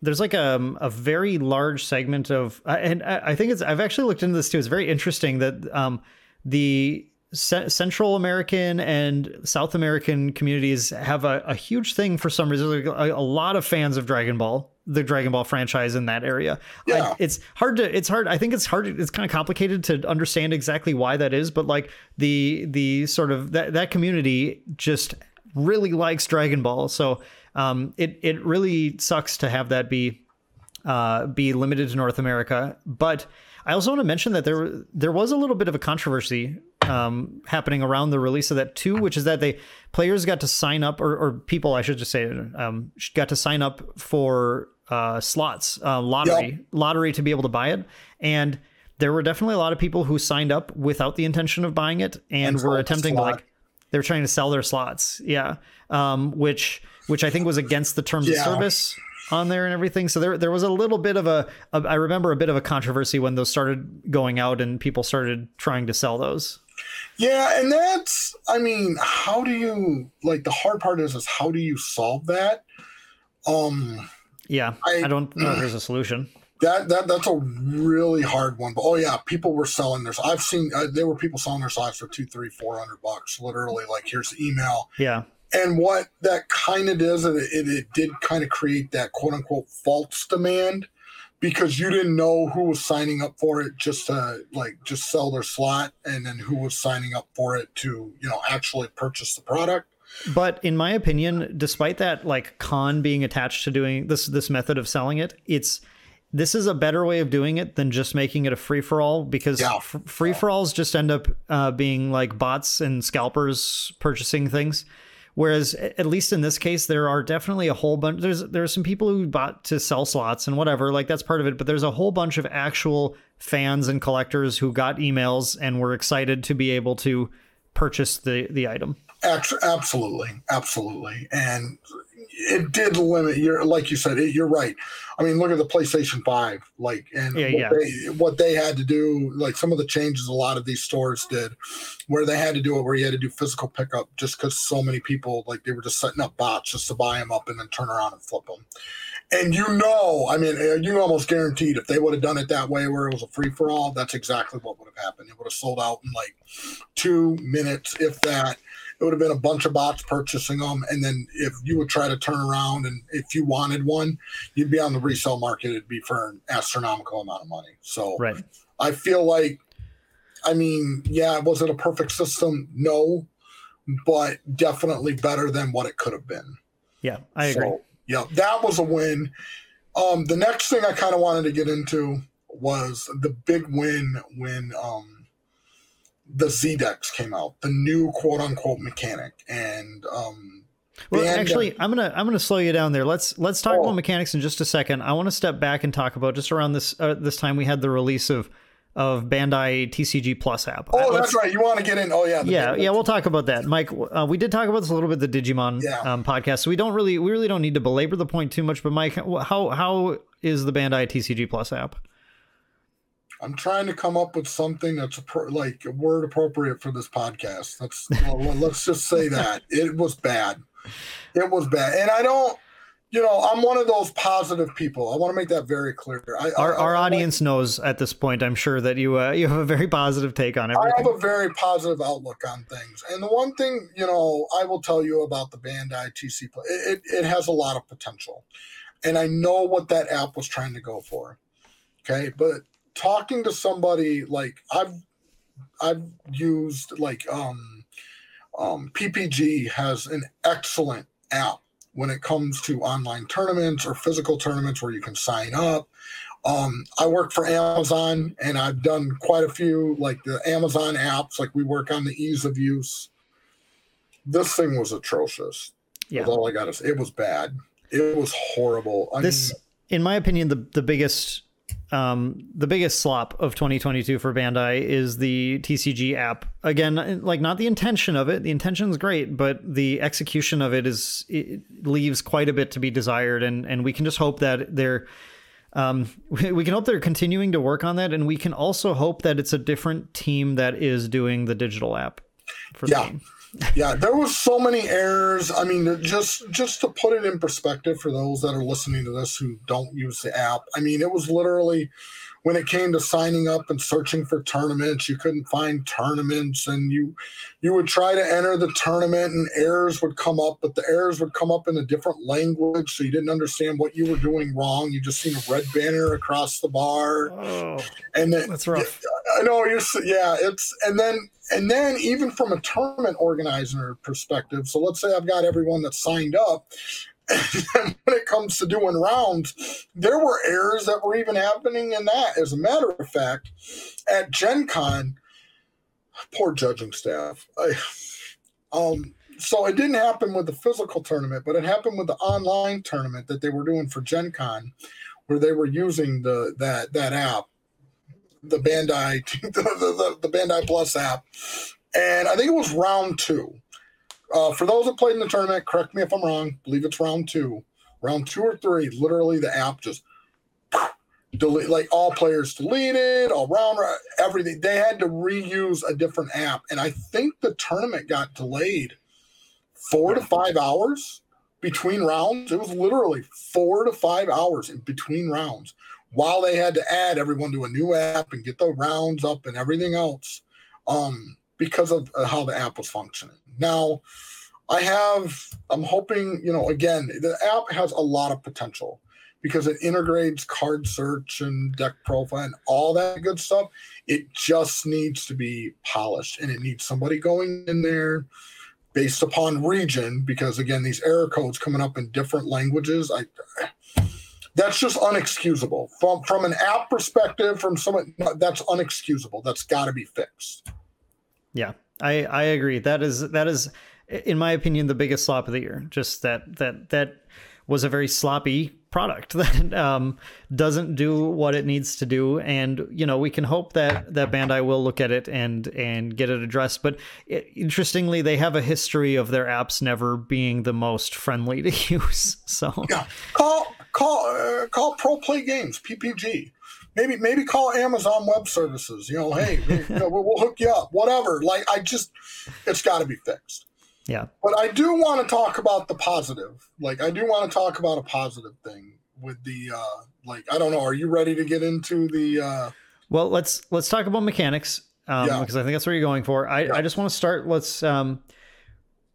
there's like a, um, a very large segment of and i think it's i've actually looked into this too. It's very interesting that um, the C- central american and south american communities have a, a huge thing for some reason. A, a, lot of fans of dragon ball the dragon ball franchise in that area. Yeah. I, it's hard to it's hard i think it's hard it's kind of complicated to understand exactly why that is but like the the sort of that, that community just really likes dragon ball. So um, it it really sucks to have that be uh, be limited to North America. But I also want to mention that there there was a little bit of a controversy um, happening around the release of that too, which is that they players got to sign up, or, or people I should just say, um, got to sign up for uh, slots, uh, lottery, yep. lottery to be able to buy it, and there were definitely a lot of people who signed up without the intention of buying it and, and were attempting to like they were trying to sell their slots, yeah, um, which which I think was against the terms yeah. of service on there and everything. So there there was a little bit of a, a I remember a bit of a controversy when those started going out and people started trying to sell those. Yeah, and that's I mean, how do you like the hard part is is how do you solve that? Um yeah, I, I don't know if there's a solution. That that that's a really hard one. But oh yeah, people were selling their. I've seen uh, there were people selling their slots for two, three, four hundred bucks. Literally, like here's the email. Yeah, and what that kind of does, it, it, it did kind of create that quote unquote false demand because you didn't know who was signing up for it just to like just sell their slot and then who was signing up for it to, you know, actually purchase the product. But in my opinion, despite that like con being attached to doing this this method of selling it, it's this is a better way of doing it than just making it a free for all because yeah. f- free for alls just end up uh, being like bots and scalpers purchasing things. Whereas at least in this case, there are definitely a whole bunch. There's there are some people who bought to sell slots and whatever, like that's part of it. But there's a whole bunch of actual fans and collectors who got emails and were excited to be able to purchase the the item. Absolutely, absolutely, and it did limit your like you said it, you're right. I mean look at the playstation 5 like and yeah, what, yeah. They, what they had to do like some of the changes a lot of these stores did where they had to do it where you had to do physical pickup just because so many people like they were just setting up bots just to buy them up and then turn around and flip them and you know i mean uh, you almost guaranteed if they would have done it that way where it was a free-for-all that's exactly what would have happened. It would have sold out in like two minutes if that it would have been a bunch of bots purchasing them. And then if you would try to turn around and if you wanted one, you'd be on the resale market. It'd be for an astronomical amount of money. So right. I feel like, I mean, yeah, was it a perfect system? No, but definitely better than what it could have been. Yeah, I agree. So, yeah, that was a win. Um, the next thing I kind of wanted to get into was the big win when um, the Z-Decks came out, the new quote unquote mechanic, and um, well, actually, I'm gonna I'm gonna slow you down there. Let's let's talk oh. about mechanics in just a second. I want to step back and talk about just around this uh, this time we had the release of of Bandai TCG Plus app. Oh, that's right. You want to get in? Oh, yeah. Yeah, yeah. We'll talk about that, Mike. Uh, we did talk about this a little bit the Digimon yeah. um, podcast, so we don't really we really don't need to belabor the point too much. But Mike, how how is the Bandai TCG Plus app? I'm trying to come up with something that's like a word appropriate for this podcast. That's well, let's just say that it was bad. It was bad, and I don't. You know, I'm one of those positive people. I want to make that very clear. I, our I, our I, audience knows at this point, I'm sure that you uh, you have a very positive take on everything. I have a very positive outlook on things, and the one thing you know I will tell you about the Bandai TC, it, it, it has a lot of potential, and I know what that app was trying to go for. Okay, but talking to somebody like I've I've used like um, um, PPG has an excellent app when it comes to online tournaments or physical tournaments where you can sign up. Um, I work for Amazon and I've done quite a few like the Amazon apps, like we work on the ease of use. This thing was atrocious. Yeah. That's all I gotta say. It was bad. It was horrible. I this mean, in my opinion the the biggest um the biggest slop of 2022 for Bandai is the TCG app. Again, like not the intention of it. The intention is great, but the execution of it is it leaves quite a bit to be desired and and we can just hope that they're um, we, can hope they're continuing to work on that, and we can also hope that it's a different team that is doing the digital app for the Yeah. Yeah, there was so many errors. I mean, just just to put it in perspective for those that are listening to this who don't use the app, I mean, it was literally when it came to signing up and searching for tournaments, you couldn't find tournaments, and you you would try to enter the tournament, and errors would come up, but the errors would come up in a different language, so you didn't understand what you were doing wrong. You just seen a red banner across the bar, Oh, and then that's rough. I know you're. Yeah, it's and then and then even from a tournament organizer perspective. So let's say I've got everyone that's signed up. When it comes to doing rounds, there were errors that were even happening in that. As a matter of fact, at Gen Con, poor judging staff. I, um, so it didn't happen with the physical tournament, but it happened with the online tournament that they were doing for Gen Con, where they were using the that that app the Bandai the, the, the Bandai Plus app, and I think it was round two. Uh, for those that played in the tournament, correct me if I'm wrong. Believe it's round two, round two or three. Literally, the app just delete like all players deleted, all round everything. They had to reuse a different app, and I think the tournament got delayed four to five hours between rounds. It was literally four to five hours in between rounds while they had to add everyone to a new app and get the rounds up and everything else um, because of uh, how the app was functioning. Now, I have, I'm hoping, you know, again, the app has a lot of potential because it integrates card search and deck profile and all that good stuff. It just needs to be polished and it needs somebody going in there based upon region because again these error codes coming up in different languages i that's just unexcusable from from an app perspective from someone that's unexcusable that's got to be fixed Yeah, I I agree. That is that is, in my opinion, the biggest slop of the year. Just that that that was a very sloppy product that um, doesn't do what it needs to do, and you know we can hope that that Bandai will look at it and and get it addressed. But it, interestingly, they have a history of their apps never being the most friendly to use. So yeah call call uh, call pro play games ppg maybe maybe call amazon web services you know hey you know, we'll, we'll hook you up whatever like i just it's got to be fixed yeah, But I do want to talk about the positive. Like I do want to talk about a positive thing with the uh like I don't know, are you ready to get into the uh Well, let's let's talk about mechanics um, Yeah. because I think that's what you're going for. I, I just want to start. Let's. Um,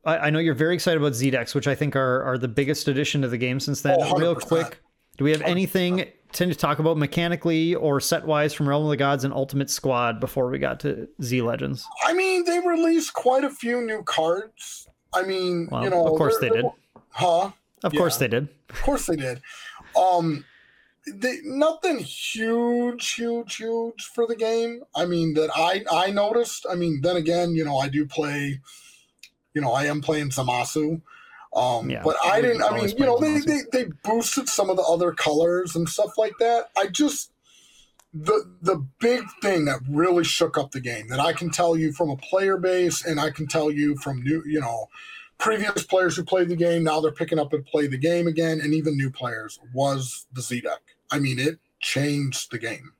I, I know you're very excited about ZDecks, which I think are are the biggest addition to the game since then. Oh, Real quick, do we have anything to talk about mechanically or set wise from Realm of the Gods and Ultimate Squad before we got to Z Legends? I mean, they released quite a few new cards. I mean, Well, you know, of course they did. Huh? Of Yeah. course they did. Of course they did. Um they, nothing huge, huge, huge for the game. I mean that I I noticed. I mean, then again, you know, I do play. You know, I am playing Zamasu. Um, Yeah, but I didn't. I mean, you know, they, they they boosted some of the other colors and stuff like that. I just the the big thing that really shook up the game that I can tell you from a player base and I can tell you from new, you know, previous players who played the game now they're picking up and play the game again and even new players was the Z deck. I mean, it changed the game.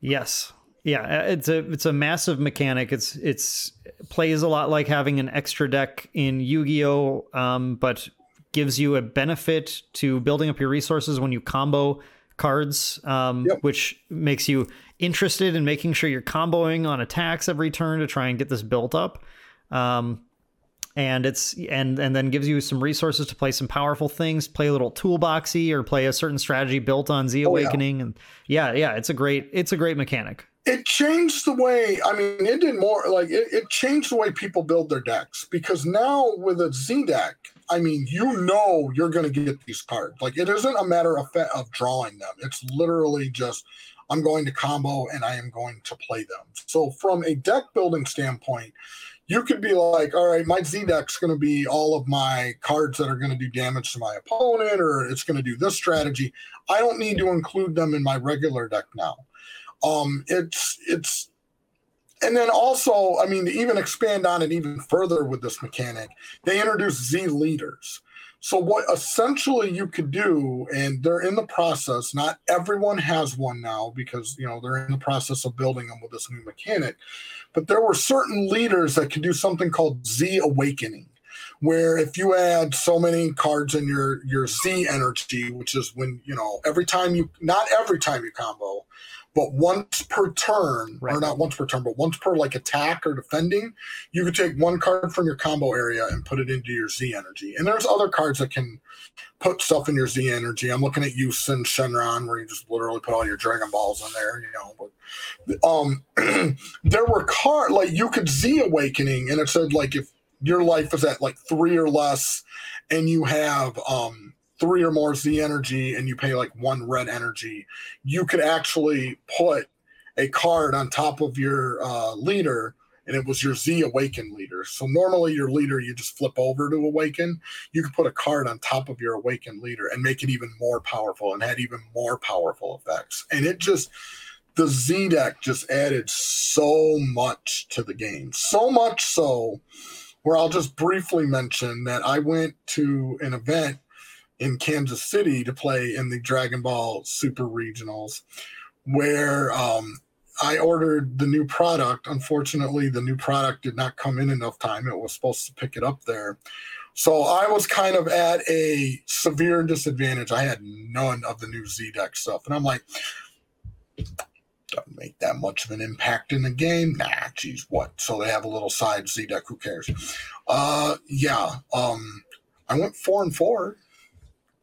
Yes. Yeah, uh, it's a it's a massive mechanic. It's it's plays a lot like having an extra deck in Yu-Gi-Oh, um, but gives you a benefit to building up your resources when you combo cards, um, Yep. which makes you interested in making sure you're comboing on attacks every turn to try and get this built up. Um, and it's and and then gives you some resources to play some powerful things, play a little toolboxy or play a certain strategy built on Z Oh, yeah. Awakening, and yeah, yeah, it's a great it's a great mechanic. It changed the way i mean it did more like it, it changed the way people build their decks because now with a z deck I mean, you know you're going to get these cards. Like it isn't a matter of of drawing them. It's literally just I'm going to combo and I am going to play them. So from a deck building standpoint, you could be like, all right, my Z deck's going to be all of my cards that are going to do damage to my opponent, or it's going to do this strategy. I don't need to include them in my regular deck now. Um, it's it's and then also, I mean, to even expand on it even further with this mechanic, they introduced Z leaders. So what essentially you could do, and they're in the process. Not everyone has one now because you know they're in the process of building them with this new mechanic. But there were certain leaders that could do something called Z awakening, where if you add so many cards in your your Z energy, which is when you know every time you not every time you combo, but once per turn, right. or not once per turn, but once per like attack or defending, you could take one card from your combo area and put it into your Z energy. And there's other cards that can put stuff in your Z energy. I'm looking at Yusin Shenron, where you just literally put all your Dragon Balls in there, you know. But um, there were cards like you could Z Awakening, and it said like if your life is at like three or less, and you have um three or more Z energy and you pay like one red energy, you could actually put a card on top of your uh, leader and it was your Z Awaken leader. So normally your leader you just flip over to Awaken. You could put a card on top of your Awaken leader and make it even more powerful and had even more powerful effects. And it just the Z deck just added so much to the game. So much so where I'll just briefly mention that I went to an event in Kansas City to play in the Dragon Ball Super Regionals, where um, I ordered the new product. Unfortunately, the new product did not come in enough time. It was supposed to pick it up there. So I was kind of at a severe disadvantage. I had none of the new Z deck stuff. And I'm like, doesn't make that much of an impact in the game. Nah, geez, what? So they have a little side Z deck. Who cares? Uh, yeah. Um, I went four and four.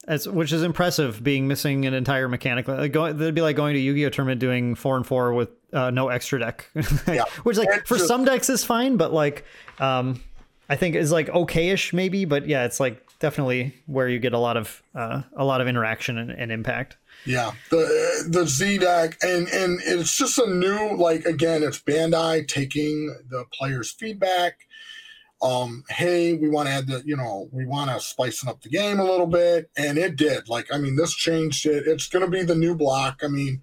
As, which is impressive, being missing an entire mechanic. Like going, it'd be like going to Yu-Gi-Oh tournament doing four and four with uh, no extra deck. yeah. Which like it's for some decks is fine, but like um, I think is like okayish maybe. But yeah, it's like definitely where you get a lot of uh, a lot of interaction and, and impact. Yeah, the the Z deck, and and it's just a new like again, it's Bandai taking the players' feedback um, hey, we want to add the, you know, we want to spicing up the game a little bit. And it did. Like, I mean, this changed it. It's going to be the new block. I mean,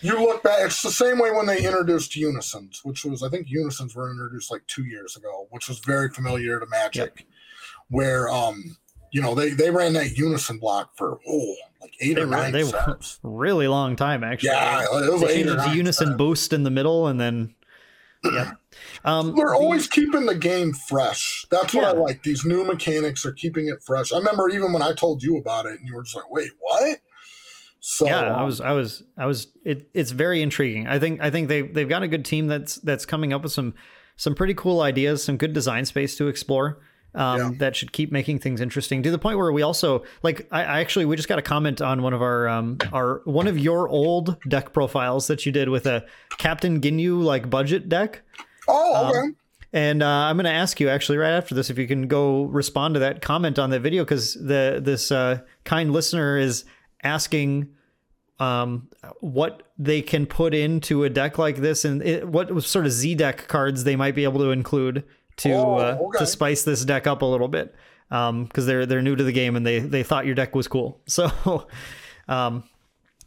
you look back, it's the same way when they introduced Unisons, which was, I think Unisons were introduced like two years ago, which was very familiar to Magic, yep. where, um, you know, they, they ran that Unison block for, oh, like eight they or nine they sets. Really long time, actually. Yeah, it was they changed it to Unison sets. boost in the middle and then yeah. Um, They're always keeping the game fresh. That's what yeah. I like. These new mechanics are keeping it fresh. I remember even when I told you about it, and you were just like, "Wait, what?" So yeah, I was, I was, I was. It, it's very intriguing. I think, I think they they've got a good team that's that's coming up with some some pretty cool ideas, some good design space to explore. Um, yeah. that should keep making things interesting to the point where we also like I, I, actually we just got a comment on one of our um our one of your old deck profiles that you did with a Captain Ginyu like budget deck. Oh, um, okay. Um, and uh, I'm going to ask you actually right after this if you can go respond to that comment on that video because the this uh, kind listener is asking um, what they can put into a deck like this and it, what sort of Z deck cards they might be able to include to oh, uh, to spice this deck up a little bit because um, they're they're new to the game and they they thought your deck was cool. So, um,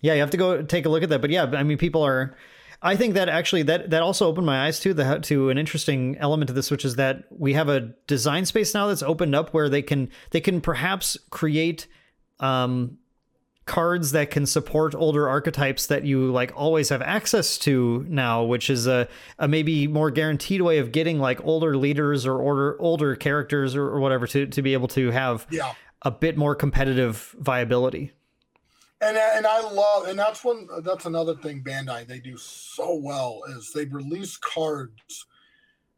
yeah, you have to go take a look at that. But yeah, I mean, people are I think that actually that that also opened my eyes to the to an interesting element of this, which is that we have a design space now that's opened up where they can they can perhaps create um, cards that can support older archetypes that you like always have access to now, which is a, a maybe more guaranteed way of getting like older leaders or older older characters or, or whatever to to be able to have yeah. a bit more competitive viability and and I love and that's one that's another thing Bandai they do so well is they release cards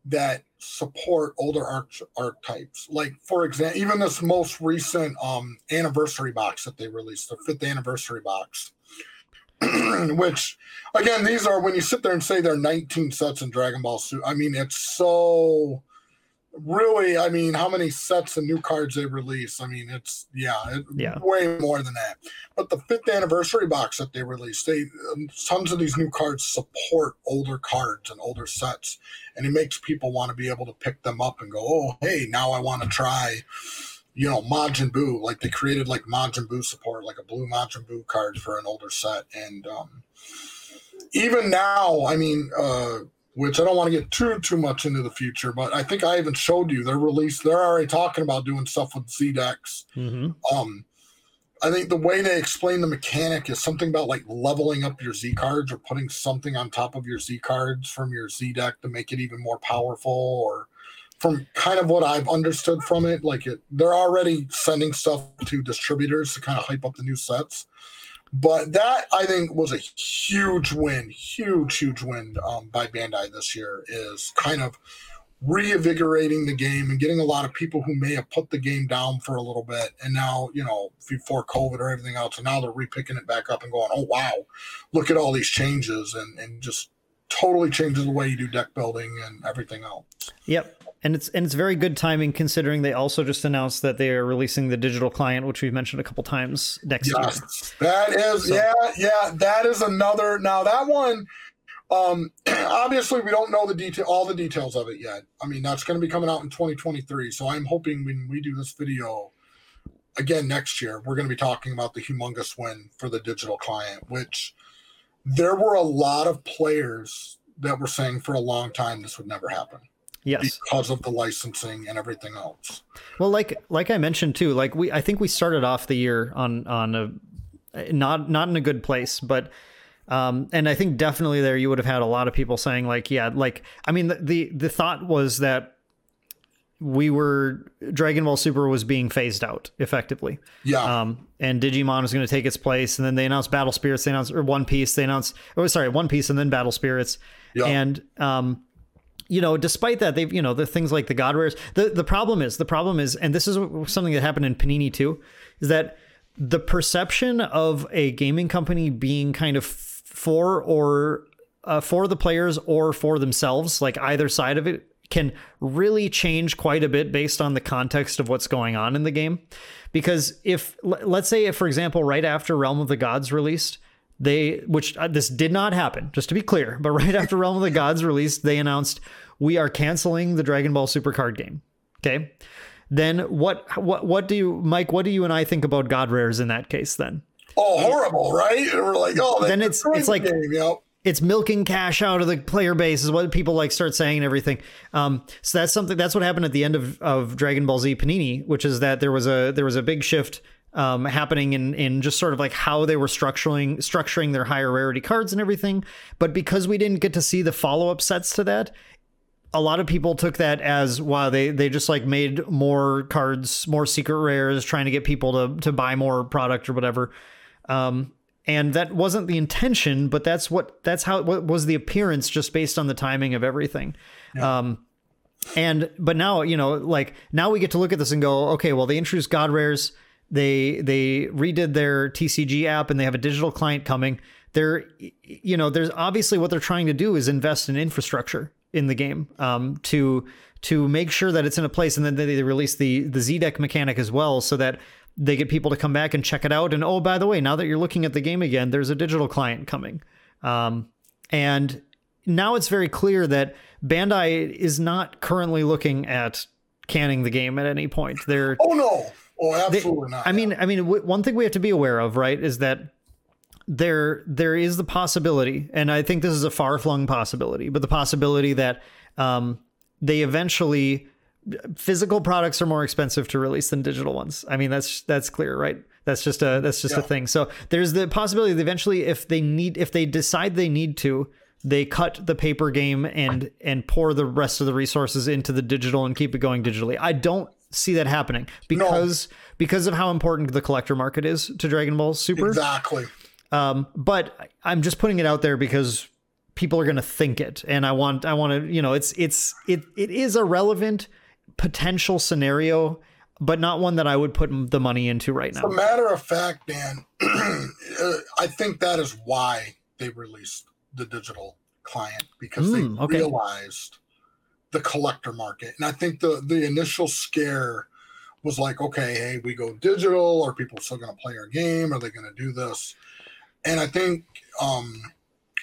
that support older arch, archetypes. Like for example, even this most recent um anniversary box that they released, the fifth anniversary box. which again, these are when you sit there and say there are 19 sets in Dragon Ball Suit. I mean, it's so really, I mean, how many sets of new cards they release? I mean, it's yeah, it, Yeah. way more than that. But the fifth anniversary box that they released, they um, tons of these new cards support older cards and older sets, and it makes people want to be able to pick them up and go, oh, hey, now I want to try. You know, Majin Buu, like they created like Majin Buu support, like a blue Majin Buu card for an older set, and um, even now, I mean, uh, which I don't want to get too too much into the future, but I think I even showed you they're released. They're already talking about doing stuff with Z decks. hmm Um, I think the way they explain the mechanic is something about like leveling up your Z cards or putting something on top of your Z cards from your Z deck to make it even more powerful. Or from kind of what I've understood from it, like it, they're already sending stuff to distributors to kind of hype up the new sets. But that I think was a huge win, huge, huge win um, by Bandai this year. Is kind of reinvigorating the game and getting a lot of people who may have put the game down for a little bit and now you know before covid or everything else and now they're repicking it back up and going oh wow look at all these changes and and just totally changes the way you do deck building and everything else Yep. And it's and it's very good timing considering they also just announced that they are releasing the digital client, which we've mentioned a couple times next year. that is So- yeah yeah that is another now that one um obviously we don't know the detail all the details of it yet. I mean that's going to be coming out in 2023 so i'm hoping when we do this video again next year we're going to be talking about the humongous win for the digital client which there were a lot of players that were saying for a long time this would never happen Yes. because of the licensing and everything else Well, like like I mentioned too, like we I think we started off the year on on a not not in a good place, but um and I think definitely there you would have had a lot of people saying like yeah, like I mean the the, the thought was that we were Dragon Ball Super was being phased out effectively. yeah Um, and Digimon was going to take its place, and then they announced Battle Spirits. They announced or One Piece. They announced oh sorry One Piece, and then Battle Spirits. Yeah. And um, you know, despite that, they've you know the things like the God Rares. The the problem is the problem is, and this is something that happened in Panini too, is that the perception of a gaming company being kind of for or uh, for the players or for themselves, like either side of it, can really change quite a bit based on the context of what's going on in the game. Because if let's say, if for example, right after Realm of the Gods released, they which uh, this did not happen, just to be clear, but right after Realm of the Gods released, they announced we are canceling the Dragon Ball Super card game. Okay. Then what what what do you Mike, what do you and I think about God rares in that case then? oh horrible right and we're like oh Then it's- it's like- game, it's milking cash out of the player base is what people like start saying and everything. Um, so that's something that's what happened at the end of, of Dragon Ball Z Panini, which is that there was a there was a big shift um, happening in in just sort of like how they were structuring structuring their higher rarity cards and everything. But because we didn't get to see the follow up sets to that, a lot of people took that as wow they they just like made more cards more secret rares trying to get people to to buy more product or whatever. Um and that wasn't the intention but that's what that's how what was the appearance just based on the timing of everything. Um and but now you know like now we get to look at this and go okay well they introduced god rares they they redid their tcg app and they have a digital client coming. They're you know there's obviously what they're trying to do is invest in infrastructure in the game um to to make sure that it's in a place and then they release the the z deck mechanic as well so that they get people to come back and check it out. And oh by the way now that you're looking at the game again there's a digital client coming. Um and now it's very clear that Bandai is not currently looking at canning the game at any point. They're oh no oh they- absolutely not I mean, I mean, w- one thing we have to be aware of, right, is that there there is the possibility, and I think this is a far flung possibility, but the possibility that um, they eventually physical products are more expensive to release than digital ones. I mean, that's that's clear, right? That's just a that's just a thing. So there's the possibility that eventually, if they need, if they decide they need to, they cut the paper game and and pour the rest of the resources into the digital and keep it going digitally. I don't see that happening because because of how important the collector market is to Dragon Ball Super. exactly Um, but I'm just putting it out there because people are going to think it, and I want I want to you know it's it's it it is a relevant potential scenario, but not one that I would put the money into right a now. matter of fact dan uh, i think that is why they released the digital client because Mm, they okay. realized the collector market. And I think the the initial scare was like, okay, hey, we go digital. Are people still going to play our game? Are they going to do this? And I think um,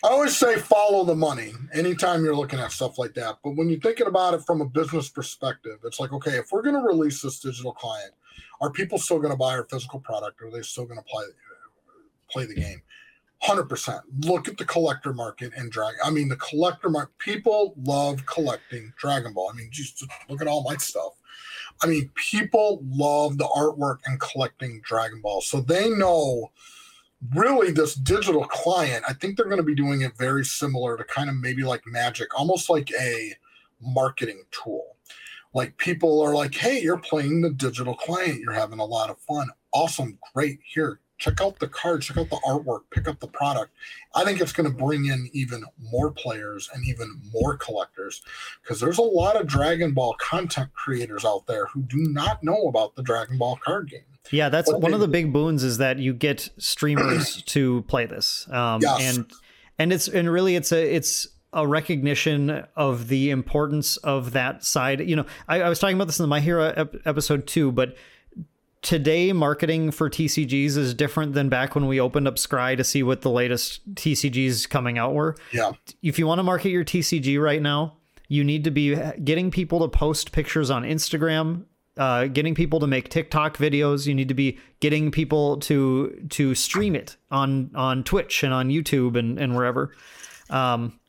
I always say follow the money anytime you're looking at stuff like that. But when you're thinking about it from a business perspective, it's like, okay, if we're going to release this digital client, are people still going to buy our physical product? Or are they still going to play play the game? Hundred percent. Look at the collector market and drag. I mean, the collector market. People love collecting Dragon Ball. I mean, just look at all my stuff. I mean, people love the artwork and collecting Dragon Ball, so they know really this digital client. I think they're going to be doing it very similar to kind of maybe like Magic, almost like a marketing tool. Like people are like, "Hey, you're playing the digital client. You're having a lot of fun. Awesome, great. Here, check out the card, check out the artwork, pick up the product. I think it's going to bring in even more players and even more collectors because there's a lot of Dragon Ball content creators out there who do not know about the Dragon Ball card game. Yeah, that's but one they, of the big boons is that you get streamers to play this. Um, yes. and and it's and really it's a it's a recognition of the importance of that side. You know, I, I was talking about this in the My Hero ep- episode too, but today marketing for TCGs is different than back when we opened up Scrye to see what the latest TCGs coming out were. Yeah. If you want to market your TCG right now, you need to be getting people to post pictures on Instagram, uh, getting people to make TikTok videos. You need to be getting people to to stream it on on Twitch and on YouTube and and wherever. Um,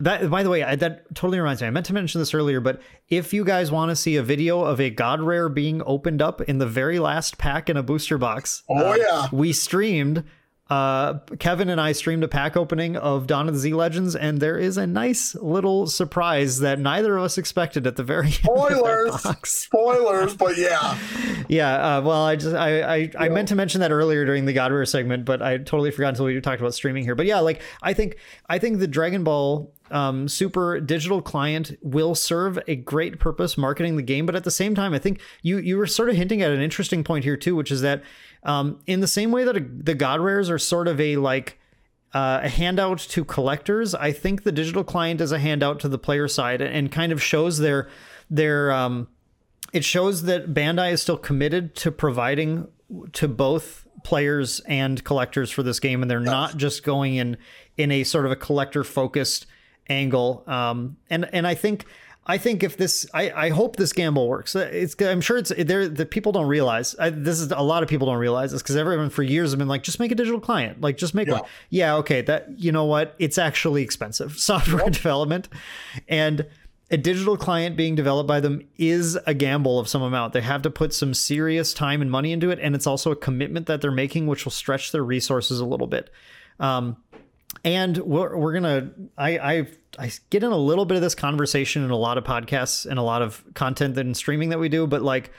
that, by the way, I, that totally reminds me. I meant to mention this earlier, but if you guys want to see a video of a God Rare being opened up in the very last pack in a booster box, oh uh, yeah, we streamed uh, Kevin and I streamed a pack opening of Dawn of the Z Legends, and there is a nice little surprise that neither of us expected at the very spoilers. spoilers, but yeah, yeah. Uh, well, I just I I, yeah. I, meant to mention that earlier during the God Rare segment, but I totally forgot until we talked about streaming here. But yeah, like I think I think the Dragon Ball um, super digital client will serve a great purpose marketing the game, but at the same time, I think you you were sort of hinting at an interesting point here too, which is that um, in the same way that a, the God Rares are sort of a like uh, a handout to collectors, I think the digital client is a handout to the player side and kind of shows their their um, it shows that Bandai is still committed to providing to both players and collectors for this game, and they're yes. not just going in in a sort of a collector focused angle. Um, and and I think I think if this, I, I hope this gamble works. Uh, it's, I'm sure it's there. The people don't realize I, this is a lot of people don't realize this because everyone for years have been like, just make a digital client, like just make yeah. one. Yeah, okay. That you know what? It's actually expensive software yep. development, and a digital client being developed by them is a gamble of some amount. They have to put some serious time and money into it, and it's also a commitment that they're making, which will stretch their resources a little bit. Um, and we're, we're gonna I, I I get in a little bit of this conversation in a lot of podcasts and a lot of content and streaming that we do, but like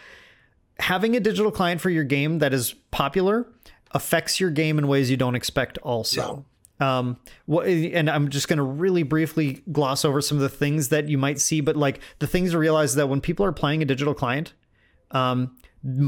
having a digital client for your game that is popular affects your game in ways you don't expect also. Um, what, and I'm just going to really briefly gloss over some of the things that you might see, but like the things to realize that when people are playing a digital client, um,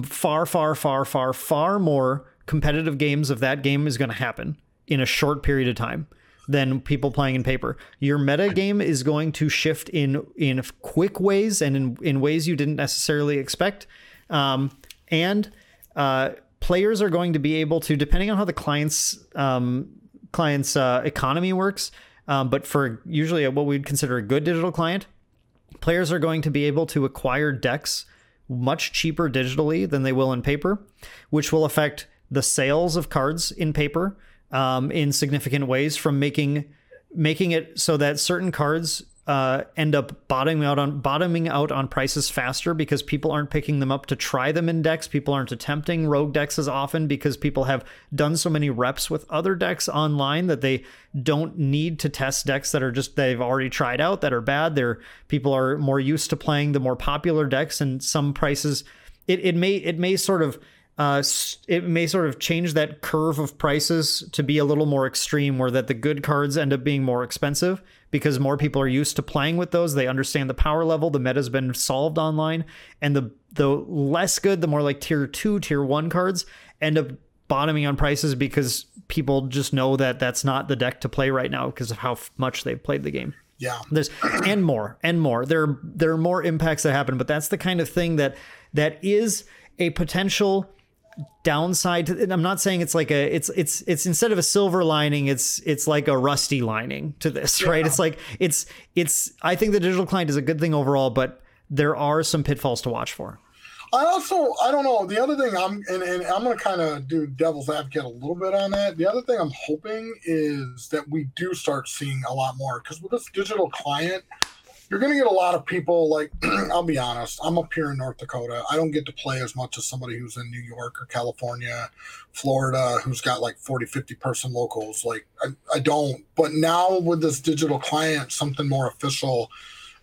far, far, far, far, far more competitive games of that game is going to happen in a short period of time than people playing in paper. Your meta game is going to shift in in quick ways and in, in ways you didn't necessarily expect. Um, and uh, players are going to be able to, depending on how the client's um, client's uh, economy works, um, but for usually what we'd consider a good digital client, players are going to be able to acquire decks much cheaper digitally than they will in paper, which will affect the sales of cards in paper um, in significant ways from making making it so that certain cards uh, end up bottoming out on bottoming out on prices faster because people aren't picking them up to try them in decks. People aren't attempting rogue decks as often because people have done so many reps with other decks online that they don't need to test decks that are just they've already tried out that are bad. They're people are more used to playing the more popular decks and some prices. It, it may it may sort of uh, it may sort of change that curve of prices to be a little more extreme, where that the good cards end up being more expensive because more people are used to playing with those. They understand the power level. The meta's been solved online, and the the less good, the more like tier two, tier one cards end up bottoming on prices because people just know that that's not the deck to play right now because of how much they've played the game. Yeah. There's and more and more. There there are more impacts that happen, but that's the kind of thing that that is a potential downside to, and I'm not saying it's like a it's it's it's instead of a silver lining it's it's like a rusty lining to this yeah. right? It's like it's it's I think the digital client is a good thing overall but there are some pitfalls to watch for. I also I don't know. The other thing I'm and, and I'm gonna kind of do devil's advocate a little bit on that. The other thing I'm hoping is that we do start seeing a lot more because with this digital client you're going to get a lot of people like i'll be honest i'm up here in north dakota. I don't get to play as much as somebody who's in new york or california florida who's got like 40 50 person locals like I, I don't. But now with this digital client something more official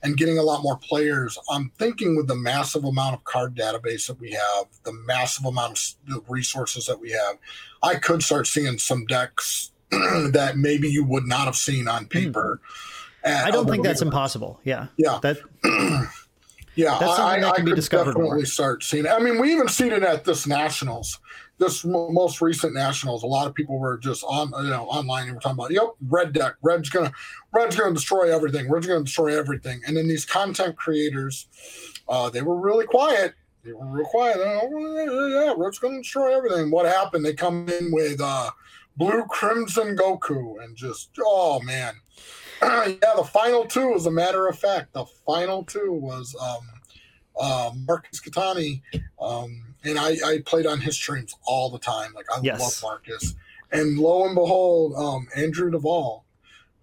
and getting a lot more players i'm thinking with the massive amount of card database that we have the massive amount of the resources that we have i could start seeing some decks that maybe you would not have seen on hmm. paper. mm I don't think that's impossible. Yeah. Yeah. That. yeah, that's something I, that can I be discovered definitely more. start seeing it. I mean, we even seen it at this nationals, this most recent nationals. A lot of people were just on, you know, online and were talking about, yep, red deck, red's gonna, red's gonna destroy everything, red's gonna destroy everything. And then these content creators, uh, they were really quiet. They were real quiet. Oh, yeah, red's gonna destroy everything. What happened? They come in with uh, blue crimson Goku and just, oh man yeah, the final two, as a matter of fact, the final two was um, uh, Marcus Catani, um, and I, I, played on his streams all the time. Like I yes. love Marcus, and lo and behold, um, Andrew Duvall,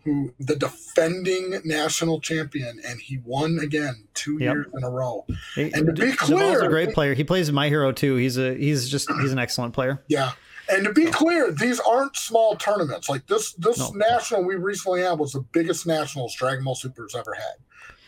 who the defending national champion, and he won again two yep. years in a row. He, and to be clear, Duvall's a great player. He plays my hero too. He's a he's just he's an excellent player. Yeah, and to be clear, these aren't small tournaments. Like this, this no. national we recently had was the biggest nationals Dragon Ball Super's ever had.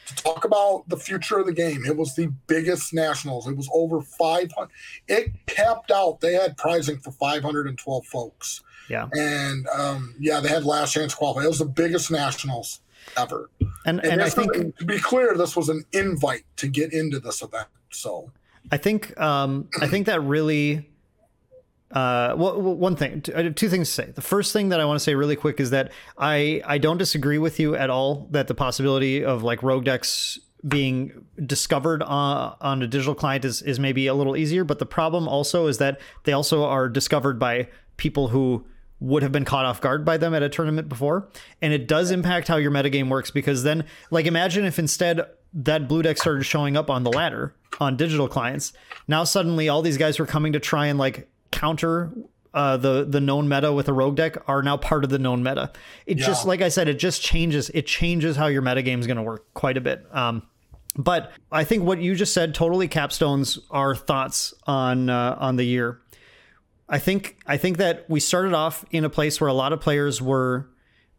To talk about the future of the game, it was the biggest nationals. It was over 500. It capped out. They had prizing for 512 folks. Yeah. And um, yeah, they had last chance qualify. It was the biggest nationals ever. And and, and I think to be clear, this was an invite to get into this event. So I think um, I think that really uh, well, one thing, two things to say. The first thing that I want to say really quick is that I I don't disagree with you at all that the possibility of like rogue decks being discovered on, on a digital client is is maybe a little easier. But the problem also is that they also are discovered by people who would have been caught off guard by them at a tournament before, and it does impact how your metagame works because then, like, imagine if instead that blue deck started showing up on the ladder on digital clients. Now suddenly all these guys were coming to try and like counter uh, the the known meta with a rogue deck are now part of the known meta. It yeah. just like I said, it just changes. It changes how your meta game is going to work quite a bit. Um, but I think what you just said totally capstones our thoughts on uh, on the year. I think I think that we started off in a place where a lot of players were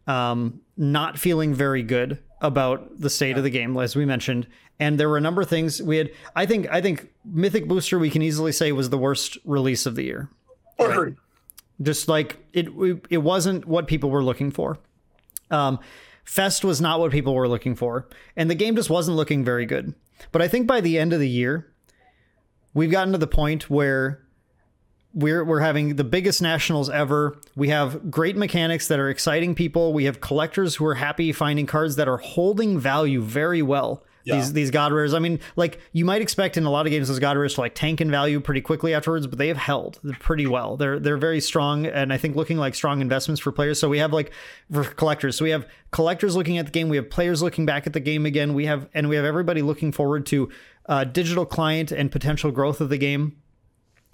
um, not feeling very good about the state yeah. of the game, as we mentioned, and there were a number of things we had. I think I think Mythic Booster we can easily say was the worst release of the year. Right? Just like it, it wasn't what people were looking for. Um, Fest was not what people were looking for, and the game just wasn't looking very good. But I think by the end of the year, we've gotten to the point where we're we're having the biggest nationals ever. We have great mechanics that are exciting people. We have collectors who are happy finding cards that are holding value very well. These these god rares. I mean, like you might expect in a lot of games those god rares to like tank in value pretty quickly afterwards, but they have held pretty well. They're they're very strong and I think looking like strong investments for players. So we have like for collectors. So we have collectors looking at the game. We have players looking back at the game again. We have and we have everybody looking forward to uh, digital client and potential growth of the game.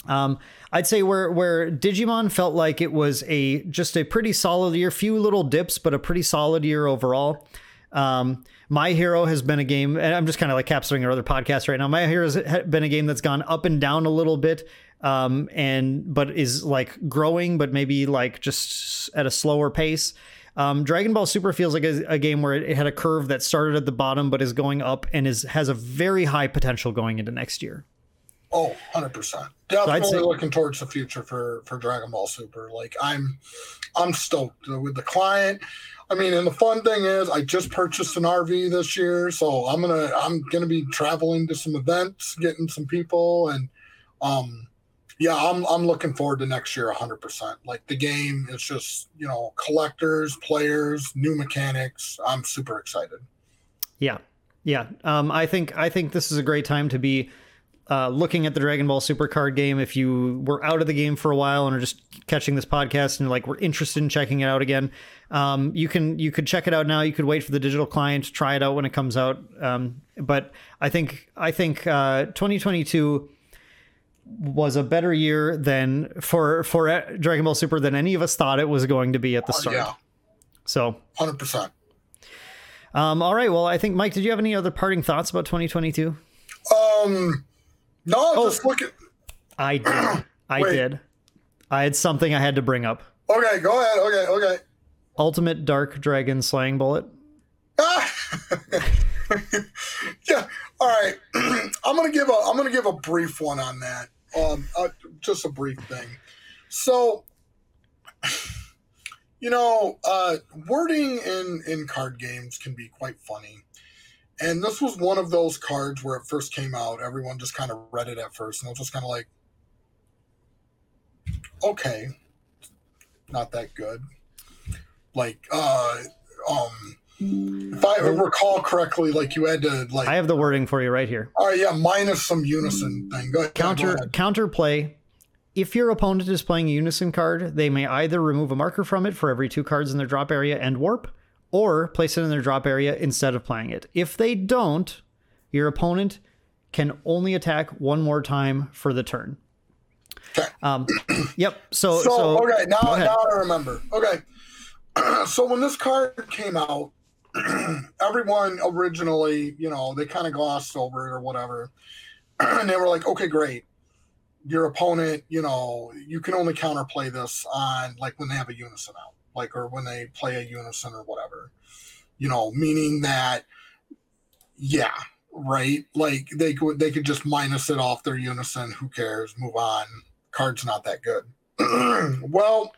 Um, I'd say where where Digimon felt like it was a just a pretty solid year, few little dips, but a pretty solid year overall. Um, my Hero has been a game, and I'm just kind of like capturing our other podcast right now. My Hero has been a game that's gone up and down a little bit, um, and but is like growing, but maybe like just at a slower pace. Um, Dragon Ball Super feels like a, a game where it, it, had a curve that started at the bottom but is going up and is has a very high potential going into next year. Oh, 100%. Definitely so looking towards the future for for Dragon Ball Super. Like I'm I'm stoked with the client. I mean, and the fun thing is, I just purchased an RV this year, so I'm gonna I'm gonna be traveling to some events, getting some people, and um, yeah, I'm I'm looking forward to next year 100%. Like the game is just, you know, collectors, players, new mechanics. I'm super excited. Yeah. Yeah. Um, I think I think this is a great time to be uh, looking at the Dragon Ball Super card game. If you were out of the game for a while and are just catching this podcast and like we're interested in checking it out again, um, you can you could check it out now. You could wait for the digital client, to try it out when it comes out. Um, but I think I think uh, 2022 was a better year than for for Dragon Ball Super than any of us thought it was going to be at the Uh, start. yeah, So, 100%. um, all right. Well, I think Mike, did you have any other parting thoughts about 2022? Um no, just look at I did. I Wait. did. I had something I had to bring up. Okay, go ahead. Okay, okay. Ultimate Dark Dragon Slaying Bullet. Ah! yeah. All right. I'm gonna give a I'm gonna give a brief one on that. Um, uh, just a brief thing. So, you know, uh, wording in in card games can be quite funny, and this was one of those cards where it first came out. Everyone just kind of read it at first, and it was just kind of like, okay, not that good. Like, uh, um. If I recall correctly, like you had to like I have the wording for you right here. all right, yeah, minus some unison thing. Go ahead. go Counter ahead. counterplay. If your opponent is playing a unison card, they may either remove a marker from it for every two cards in their drop area and warp, or place it in their drop area instead of playing it. If they don't, your opponent can only attack one more time for the turn. Okay. Um, yep. So, So, so, okay, now now I remember. Okay. so when this card came out, everyone originally, you know, they kind of glossed over it or whatever. and they were like, okay, great. Your opponent, you know, you can only counterplay this on like when they have a unison out, like or when they play a unison or whatever. You know, meaning that yeah, right? Like they could they could just minus it off their unison, who cares? Move on. Card's not that good. well,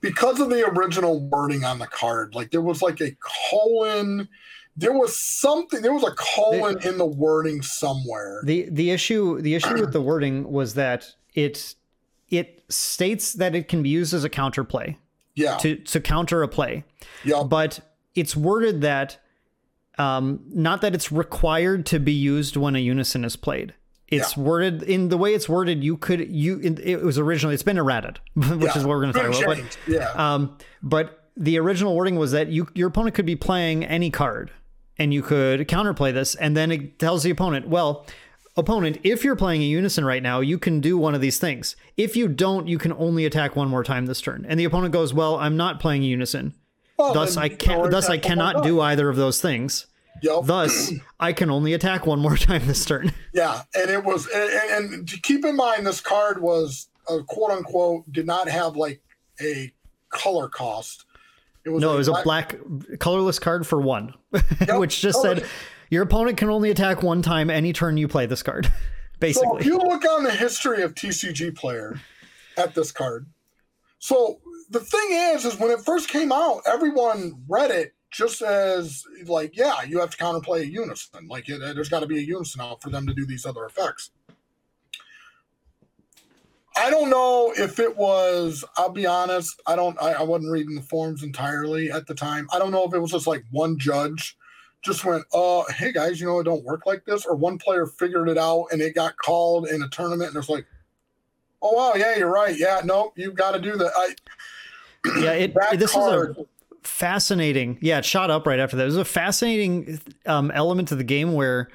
because of the original wording on the card, like there was like a colon, there was something, there was a colon in the wording somewhere. the the issue the issue with the wording was that it it states that it can be used as a counterplay Yeah, to to counter a play. yeah, but it's worded that um, not that it's required to be used when a unison is played. It's worded in the way it's worded. You could you it was originally it's been errated, which yeah. is what we're going to talk about. change. yeah, But um, but the original wording was that you your opponent could be playing any card, and you could counterplay this, and then it tells the opponent, well. Opponent, if you're playing a unison right now, you can do one of these things. If you don't, you can only attack one more time this turn. And the opponent goes, "Well, I'm not playing a unison. Well, Thus, I can thus I cannot do either of those things. Yep. Thus, I can only attack one more time this turn. Yeah, and it was, and, and, to keep in mind, this card was a quote unquote did not have like a color cost. It was No, it was a black colorless card for one, which just color- said your opponent can only attack one time any turn you play this card. Basically. So if you look on the history of TCG player at this card, so the thing is, is when it first came out, everyone read it just as like, yeah, you have to counterplay a unison. Like, it, there's got to be a unison out for them to do these other effects. I don't know if it was. I'll be honest. I don't. I, I wasn't reading the forms entirely at the time. I don't know if it was just like one judge just went, "Uh, hey guys, you know it don't work like this," or one player figured it out and it got called in a tournament, and it's like, "Oh wow, yeah, you're right. Yeah, no, you've got to do that." I yeah, it this card, is a fascinating. Yeah, it shot up right after that. It was a fascinating um, element to the game where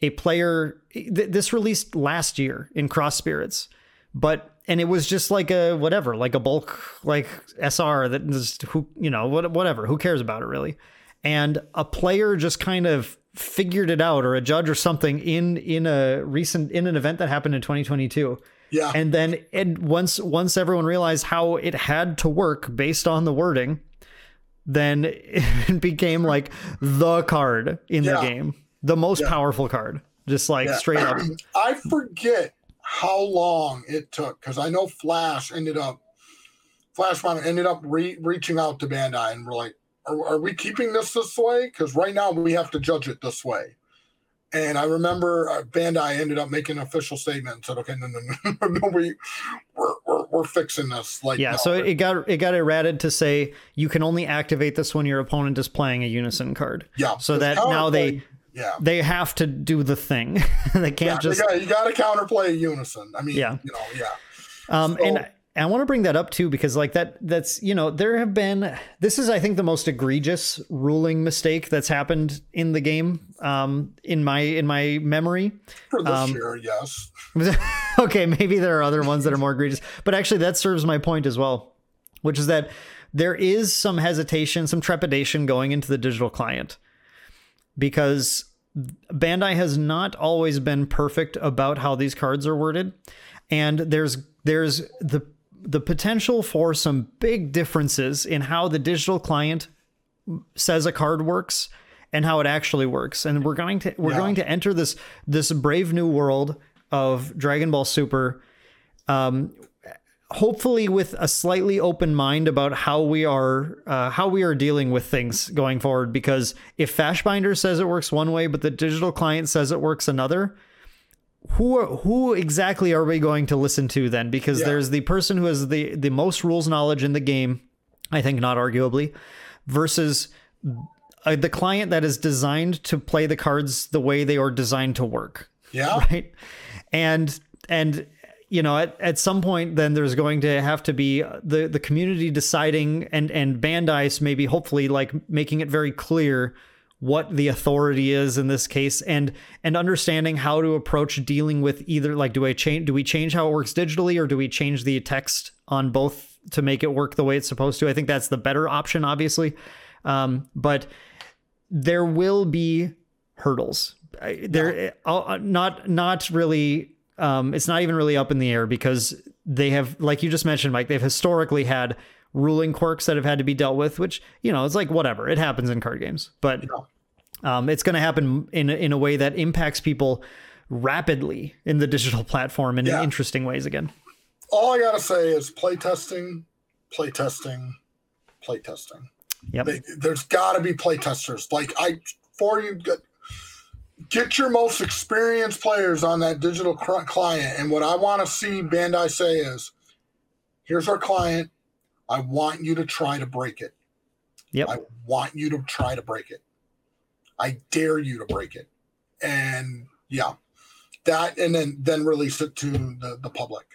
a player th- this released last year in Cross Spirits, but and it was just like a whatever, like a bulk like SR that just who you know what whatever who cares about it really, and a player just kind of figured it out or a judge or something in in a recent in an event that happened in 2022 yeah, and then and once once everyone realized how it had to work based on the wording then it became like the card in Yeah. the game the most Yeah. powerful card just like Yeah. straight up I forget how long it took because I know Flash ended up Flash ended up re- reaching out to Bandai and we're like, are, are we keeping this this way? Because right now we have to judge it this way. And I remember uh, Bandai ended up making an official statement and said, "Okay, no, no, no, no, we, we're, we're, we're fixing this." Like, Yeah, no, so it got it got errated to say you can only activate this when your opponent is playing a unison card. yeah. So that now they yeah. they have to do the thing. they can't just you got you got to counterplay a unison. I mean, Yeah. you know, yeah, Um, So- and I want to bring that up too because like that that's you know there have been this is I think the most egregious ruling mistake that's happened in the game um, in my in my memory. for this Um, year, yes. okay, maybe there are other ones that are more egregious, but actually that serves my point as well, which is that there is some hesitation, some trepidation going into the digital client because Bandai has not always been perfect about how these cards are worded, and there's there's the the potential for some big differences in how the digital client says a card works and how it actually works. And we're going to we're Yeah. going to enter this this brave new world of Dragon Ball Super um hopefully with a slightly open mind about how we are uh, how we are dealing with things going forward because if Flashbinder says it works one way but the digital client says it works another who are, who exactly are we going to listen to then? Because Yeah. there's the person who has the the most rules knowledge in the game I think not arguably versus uh, the client that is designed to play the cards the way they are designed to work. Yeah, right? And and you know at, at some point then there's going to have to be the the community deciding and and bandai's maybe hopefully like making it very clear what the authority is in this case and and understanding how to approach dealing with either like do i change do we change how it works digitally or do we change the text on both to make it work the way it's supposed to i think that's the better option obviously um, but there will be hurdles. There, uh, not not really. Um, it's not even really up in the air because they have, like you just mentioned, Mike. They've historically had ruling quirks that have had to be dealt with, which you know, it's like whatever. It happens in card games, but um, it's going to happen in a- in a way that impacts people rapidly in the digital platform and Yeah. in interesting ways. Again, all I gotta say is play testing, playtesting, playtesting, playtesting. yep, They, there's got to be playtesters. Like I, for you, get, get your most experienced players on that digital cr- client. And what I want to see Bandai say is, here's our client. I want you to try to break it. yep, I want you to try to break it. I dare you to break it. And yeah, that and then then release it to the, the public.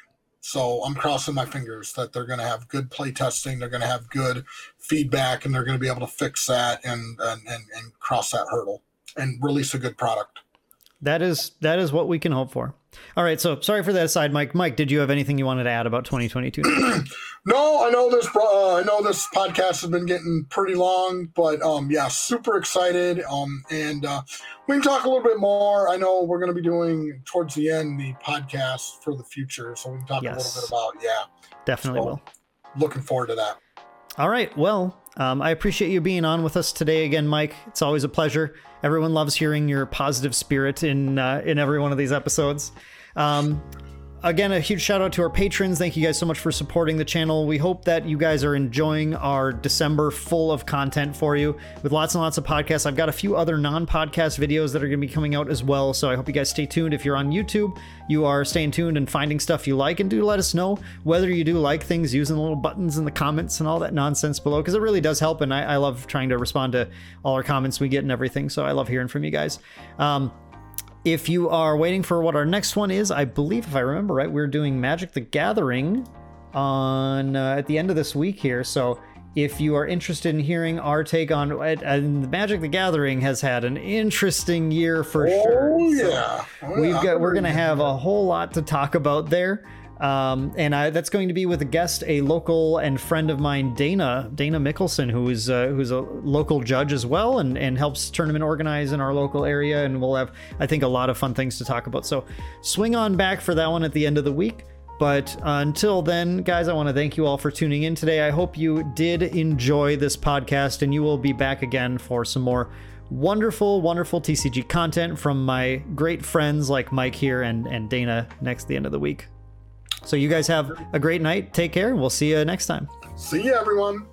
So I'm crossing my fingers that they're going to have good play testing, they're going to have good feedback, and they're going to be able to fix that and and, and and cross that hurdle and release a good product. That is that is what we can hope for. All right, so sorry for that aside, Mike. Mike, did you have anything you wanted to add about 2022? No, I know this. Uh, I know this podcast has been getting pretty long, but um, yeah, super excited. Um, and uh, we can talk a little bit more. I know we're going to be doing towards the end the podcast for the future, so we can talk a little bit about. Yeah, Definitely So- will. looking forward to that. All right. Well, um, I appreciate you being on with us today again, Mike. It's always a pleasure. Everyone loves hearing your positive spirit in uh, in every one of these episodes. Um, again, a huge shout out to our patrons. Thank you guys so much for supporting the channel. We hope that you guys are enjoying our December full of content for you with lots and lots of podcasts. I've got a few other non podcast videos that are going to be coming out as well. So I hope you guys stay tuned. If you're on YouTube, you are staying tuned and finding stuff you like. And do let us know whether you do like things using the little buttons in the comments and all that nonsense below because it really does help. And I, I love trying to respond to all our comments we get and everything. So I love hearing from you guys. Um, if you are waiting for what our next one is, I believe, if I remember right, we're doing Magic the Gathering on uh, at the end of this week here. So if you are interested in hearing our take on it, and Magic the Gathering has had an interesting year for sure. Oh So yeah, Oh, we've got we're gonna have a whole lot to talk about there. Um, and I, that's going to be with a guest, a local and friend of mine, Dana Dana Mickelson, who is uh, who's a local judge as well, and and helps tournament organize in our local area. And we'll have, I think, a lot of fun things to talk about. So swing on back for that one at the end of the week. But until then, guys, I want to thank you all for tuning in today. I hope you did enjoy this podcast, and you will be back again for some more wonderful, wonderful TCG content from my great friends like Mike here and, and Dana next the end of the week. So you guys have a great night. Take care. We'll see you next time. See you, everyone.